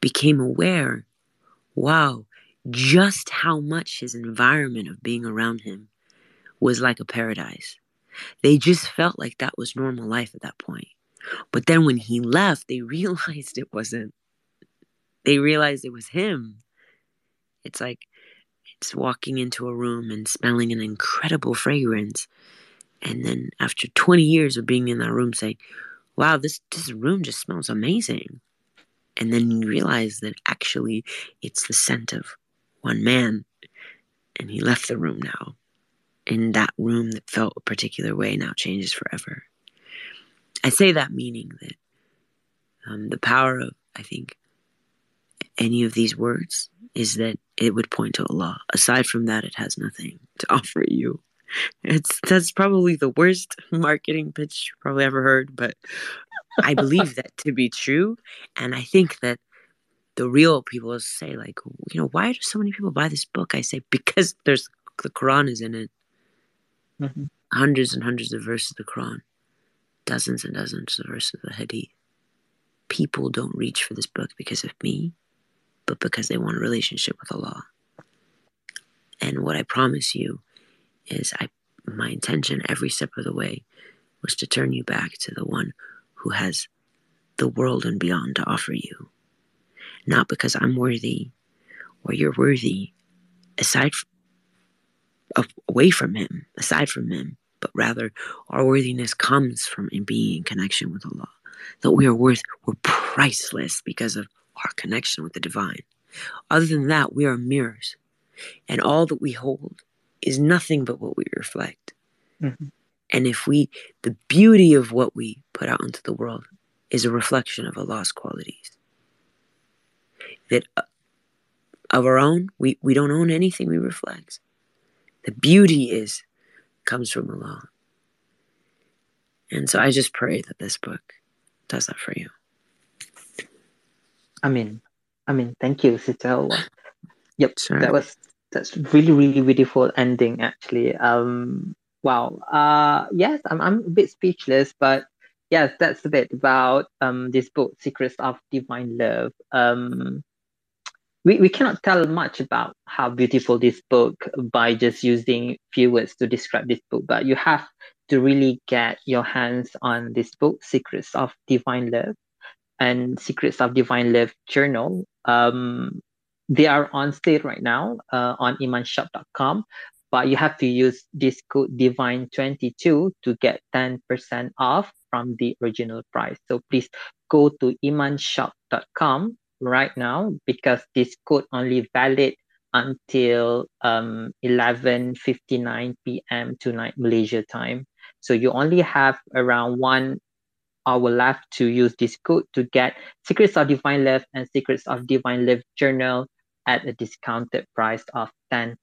became aware wow, just how much his environment of being around him was like a paradise. They just felt like that was normal life at that point. But then when he left, they realized it wasn't. They realized it was him. It's like it's walking into a room and smelling an incredible fragrance. And then after 20 years of being in that room, saying, wow, this, this room just smells amazing. And then you realize that actually it's the scent of one man. And he left the room now. And that room that felt a particular way now changes forever. I say that meaning that um, the power of, I think, any of these words is that it would point to Allah. Aside from that, it has nothing to offer you. It's that's probably the worst marketing pitch you probably ever heard, but I believe that to be true, and I think that the real people say like, you know, why do so many people buy this book? I say because there's the Quran is in it, mm-hmm. hundreds and hundreds of verses of the Quran dozens and dozens of verses of the Hadith. People don't reach for this book because of me, but because they want a relationship with Allah. And what I promise you is I my intention every step of the way was to turn you back to the one who has the world and beyond to offer you. Not because I'm worthy or you're worthy aside from, away from him, aside from him, but rather our worthiness comes from in being in connection with Allah. That we are worth, we're priceless because of our connection with the divine. Other than that, we are mirrors, and all that we hold is nothing but what we reflect. Mm-hmm. And if we, the beauty of what we put out into the world is a reflection of Allah's qualities. That uh, of our own, we, we don't own anything we reflect. The beauty is comes from Allah. And so I just pray that this book does that for you. I mean, I mean, thank you, Sister Yep, sure. that was that's really really beautiful ending actually. Um, wow. Uh, yes, I'm I'm a bit speechless, but yes, that's a bit about um this book, Secrets of Divine Love. Um, we, we cannot tell much about how beautiful this book by just using few words to describe this book but you have to really get your hands on this book secrets of divine love and secrets of divine love journal um, they are on sale right now uh, on imanshoppe.com but you have to use this code divine22 to get 10% off from the original price so please go to imanshoppe.com right now because this code only valid until um 11:59 p.m. tonight Malaysia time. So you only have around one hour left to use this code to get Secrets of Divine Love and Secrets of Divine Love journal at a discounted price of 10%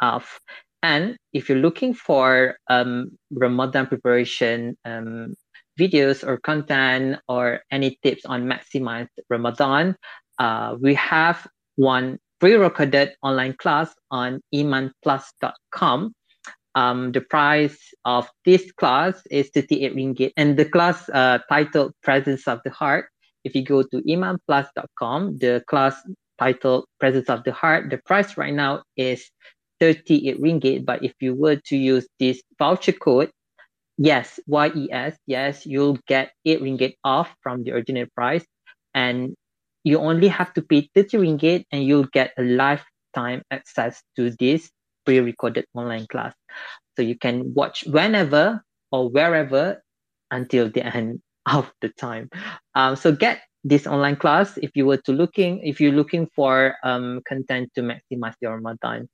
off. And if you're looking for um, Ramadan preparation um, videos or content or any tips on maximize Ramadan, uh, we have one pre-recorded online class on imanplus.com. Um, the price of this class is 38 ringgit, and the class uh, titled Presence of the Heart. If you go to imanplus.com, the class titled Presence of the Heart, the price right now is 38 ringgit. But if you were to use this voucher code, Yes, YES. Yes, you'll get 8 ringgit off from the original price. And you only have to pay 30 ringgit and you'll get a lifetime access to this pre recorded online class. So you can watch whenever or wherever until the end of the time. Um, so get this online class if you were to looking if you're looking for um, content to maximize your Ramadan.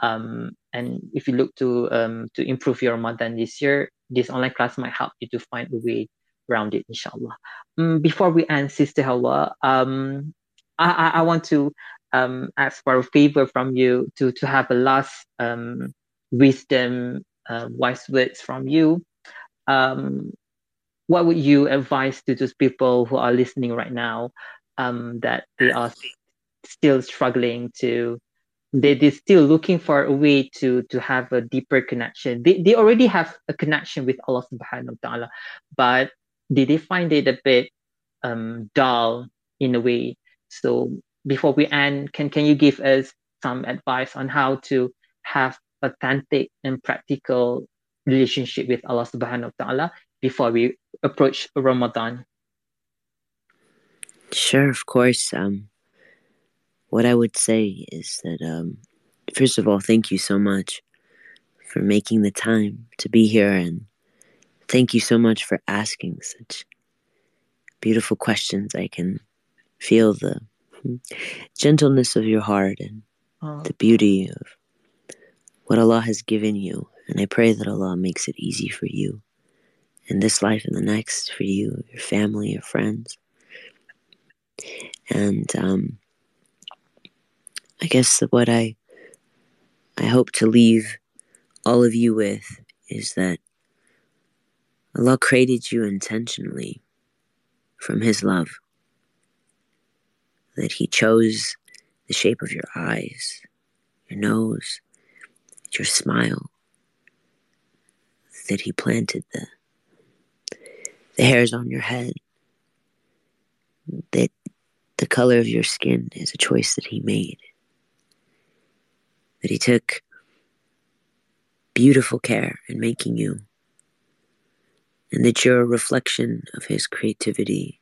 Um, and if you look to um, to improve your Ramadan this year, this online class might help you to find a way around it, inshallah. Um, before we end, Sister Helwa, um, I, I, want to um, ask for a favor from you to, to have a last um, wisdom, uh, wise words from you. Um, what would you advise to those people who are listening right now um, that they are still struggling to they, they're still looking for a way to to have a deeper connection they, they already have a connection with allah subhanahu wa ta'ala but did they find it a bit um, dull in a way so before we end can can you give us some advice on how to have authentic and practical relationship with allah subhanahu wa ta'ala before we approach ramadan Sure, of course. Um, what I would say is that, um, first of all, thank you so much for making the time to be here, and thank you so much for asking such beautiful questions. I can feel the gentleness of your heart and Oh, the beauty of what Allah has given you. And I pray that Allah makes it easy for you in this life and the next, for you, your family, your friends. And um, I guess what I I hope to leave all of you with is that Allah created you intentionally from His love. That He chose the shape of your eyes, your nose, your smile. That He planted the the hairs on your head. That the color of your skin is a choice that He made. That He took beautiful care in making you. And that you're a reflection of His creativity,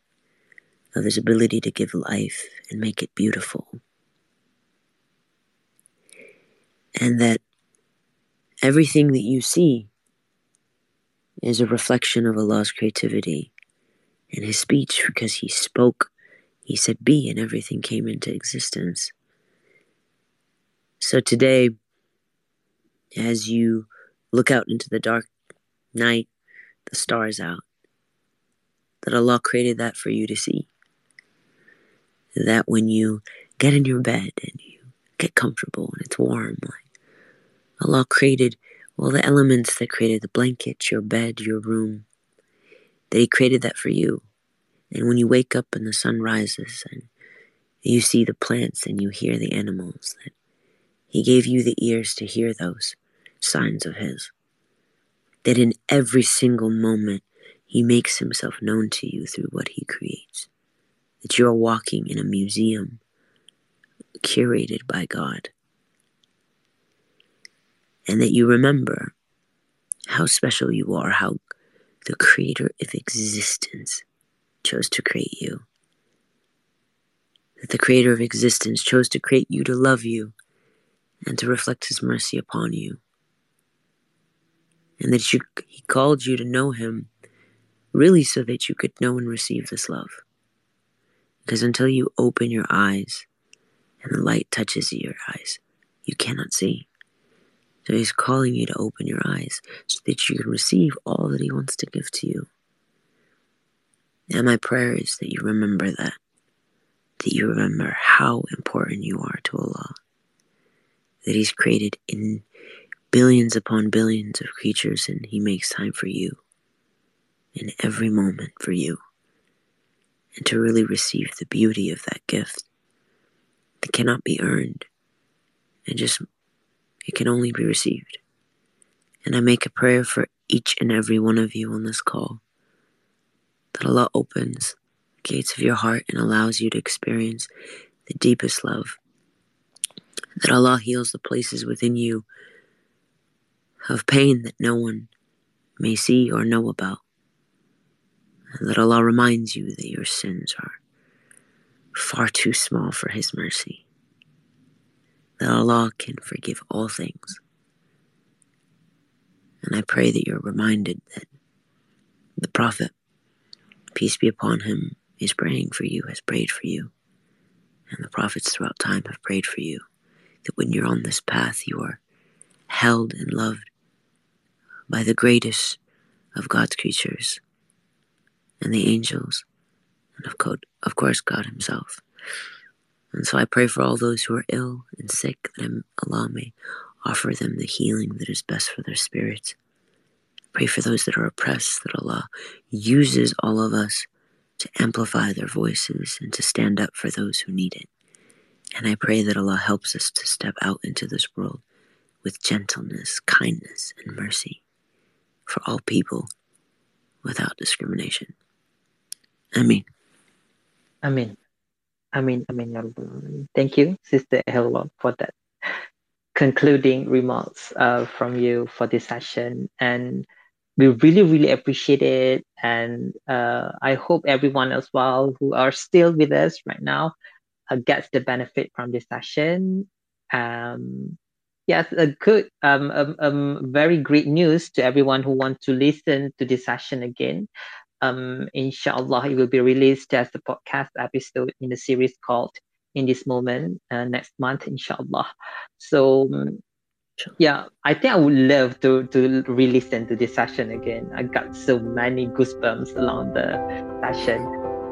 of His ability to give life and make it beautiful. And that everything that you see is a reflection of Allah's creativity and His speech because He spoke he said, Be, and everything came into existence. So today, as you look out into the dark night, the stars out, that Allah created that for you to see. That when you get in your bed and you get comfortable and it's warm, like Allah created all the elements that created the blanket, your bed, your room, that He created that for you and when you wake up and the sun rises and you see the plants and you hear the animals, that He gave you the ears to hear those signs of His. That in every single moment, He makes Himself known to you through what He creates. That you're walking in a museum curated by God. And that you remember how special you are, how the creator of existence chose to create you. That the creator of existence chose to create you to love you and to reflect his mercy upon you. And that you, he called you to know him really so that you could know and receive this love. Because until you open your eyes and the light touches your eyes, you cannot see. So he's calling you to open your eyes so that you can receive all that he wants to give to you. And my prayer is that you remember that. That you remember how important you are to Allah. That He's created in billions upon billions of creatures and He makes time for you. In every moment for you. And to really receive the beauty of that gift that cannot be earned. And just, it can only be received. And I make a prayer for each and every one of you on this call that Allah opens gates of your heart and allows you to experience the deepest love. That Allah heals the places within you of pain that no one may see or know about. And that Allah reminds you that your sins are far too small for His mercy. That Allah can forgive all things. And I pray that you're reminded that the Prophet peace be upon him, is praying for you, has prayed for you. And the prophets throughout time have prayed for you. That when you're on this path, you are held and loved by the greatest of God's creatures and the angels, and of, God, of course, God Himself. And so I pray for all those who are ill and sick that Allah may offer them the healing that is best for their spirits. pray for those that are oppressed, that Allah uses all of us to amplify their voices and to stand up for those who need it. And I pray that Allah helps us to step out into this world with gentleness, kindness, and mercy for all people without discrimination. Ameen. Amen. Amen. Amen. Thank you, Sister Helwa, for that concluding remarks uh, from you for this session. And we really, really appreciate it. And uh, I hope everyone as well who are still with us right now uh, gets the benefit from this session. Um, yes, a good, um, um, um, very great news to everyone who wants to listen to this session again. Um, inshallah, it will be released as a podcast episode in the series called In This Moment uh, next month, inshallah. So, um, yeah, I think I would love to to re-listen to this session again. I got so many goosebumps along the session.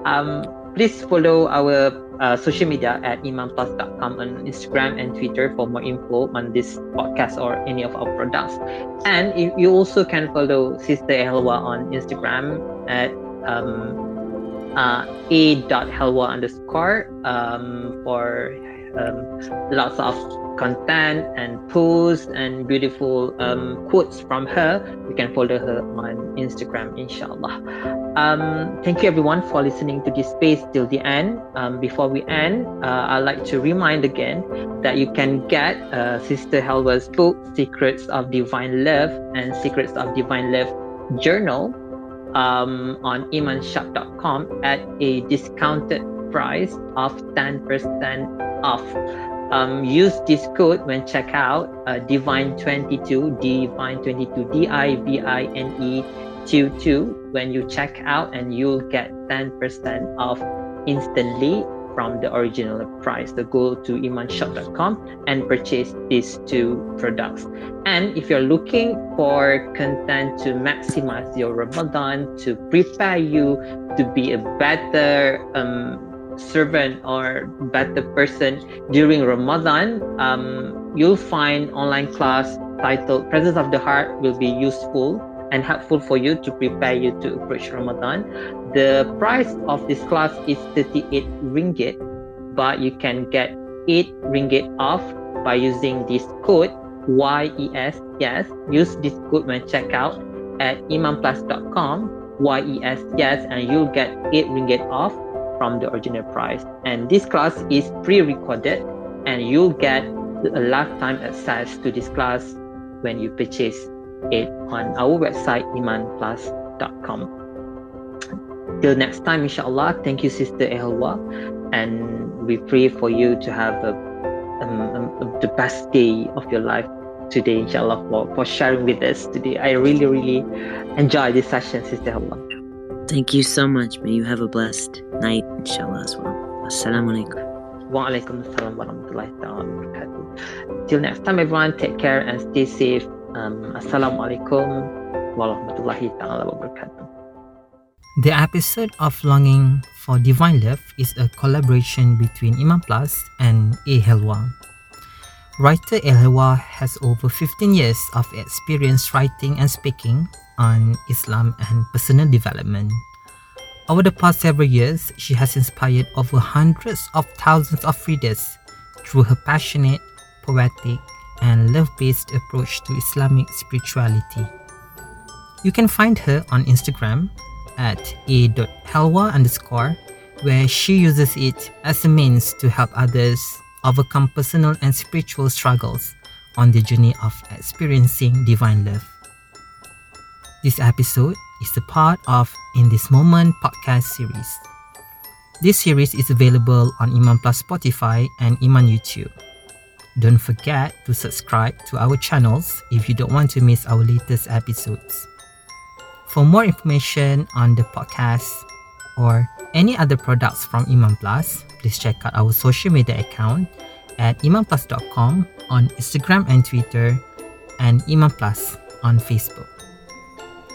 Um, please follow our uh, social media at imanplus.com on Instagram and Twitter for more info on this podcast or any of our products. And you also can follow Sister Helwa on Instagram at um, uh, a.helwa underscore um, for um, lots of content and posts and beautiful um, quotes from her, you can follow her on Instagram, inshallah. Um, thank you everyone for listening to this space till the end. Um, before we end, uh, I'd like to remind again that you can get uh, Sister Helwa's book, Secrets of Divine Love and Secrets of Divine Love journal um, on imanshoppe.com at a discounted price of 10% off um, use this code when checkout uh, divine22 divine22 d-i-v-i-n-e 22 when you check out and you'll get 10% off instantly from the original price. So go to imanshoppe.com and purchase these two products. And if you're looking for content to maximize your ramadan to prepare you to be a better um, servant or better person during Ramadan, um, you'll find online class titled Presence of the Heart will be useful and helpful for you to prepare you to approach Ramadan. The price of this class is 38 ringgit, but you can get 8 ringgit off by using this code YES. Yes, use this code when checkout at imanplus.com YES. Yes, and you'll get 8 ringgit off from the original price. And this class is pre-recorded and you'll get a lifetime access to this class when you purchase it on our website imanplus.com. Till next time, inshallah. Thank you, Sister Ehelwa. And we pray for you to have a, um, um, the best day of your life today, inshallah, for, for sharing with us today. I really, really enjoy this session, Sister Ehelwa. Thank you so much. May you have a blessed night, inshallah, as well. Assalamu alaikum. Wa alaikum assalam wa rahmatullahi. Till next time, everyone, take care and stay safe. Um, assalamu alaikum wa rahmatullahi wa barakatuh. The episode of Longing for Divine Love is a collaboration between Iman Plus and A. Helwa. Writer A. Helwa has over 15 years of experience writing and speaking on Islam and personal development. Over the past several years, she has inspired over hundreds of thousands of readers through her passionate, poetic, and love based approach to Islamic spirituality. You can find her on Instagram at a.helwa underscore, where she uses it as a means to help others overcome personal and spiritual struggles on the journey of experiencing divine love. This episode is a part of In This Moment podcast series. This series is available on Iman Plus Spotify and Iman YouTube. Don't forget to subscribe to our channels if you don't want to miss our latest episodes. For more information on the podcast or any other products from Iman Plus, please check out our social media account at imanplus.com on Instagram and Twitter and Iman Plus on Facebook.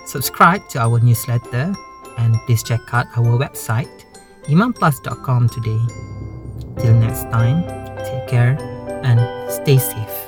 Subscribe to our newsletter and please check out our website imanplus.com today. Till next time, take care and stay safe.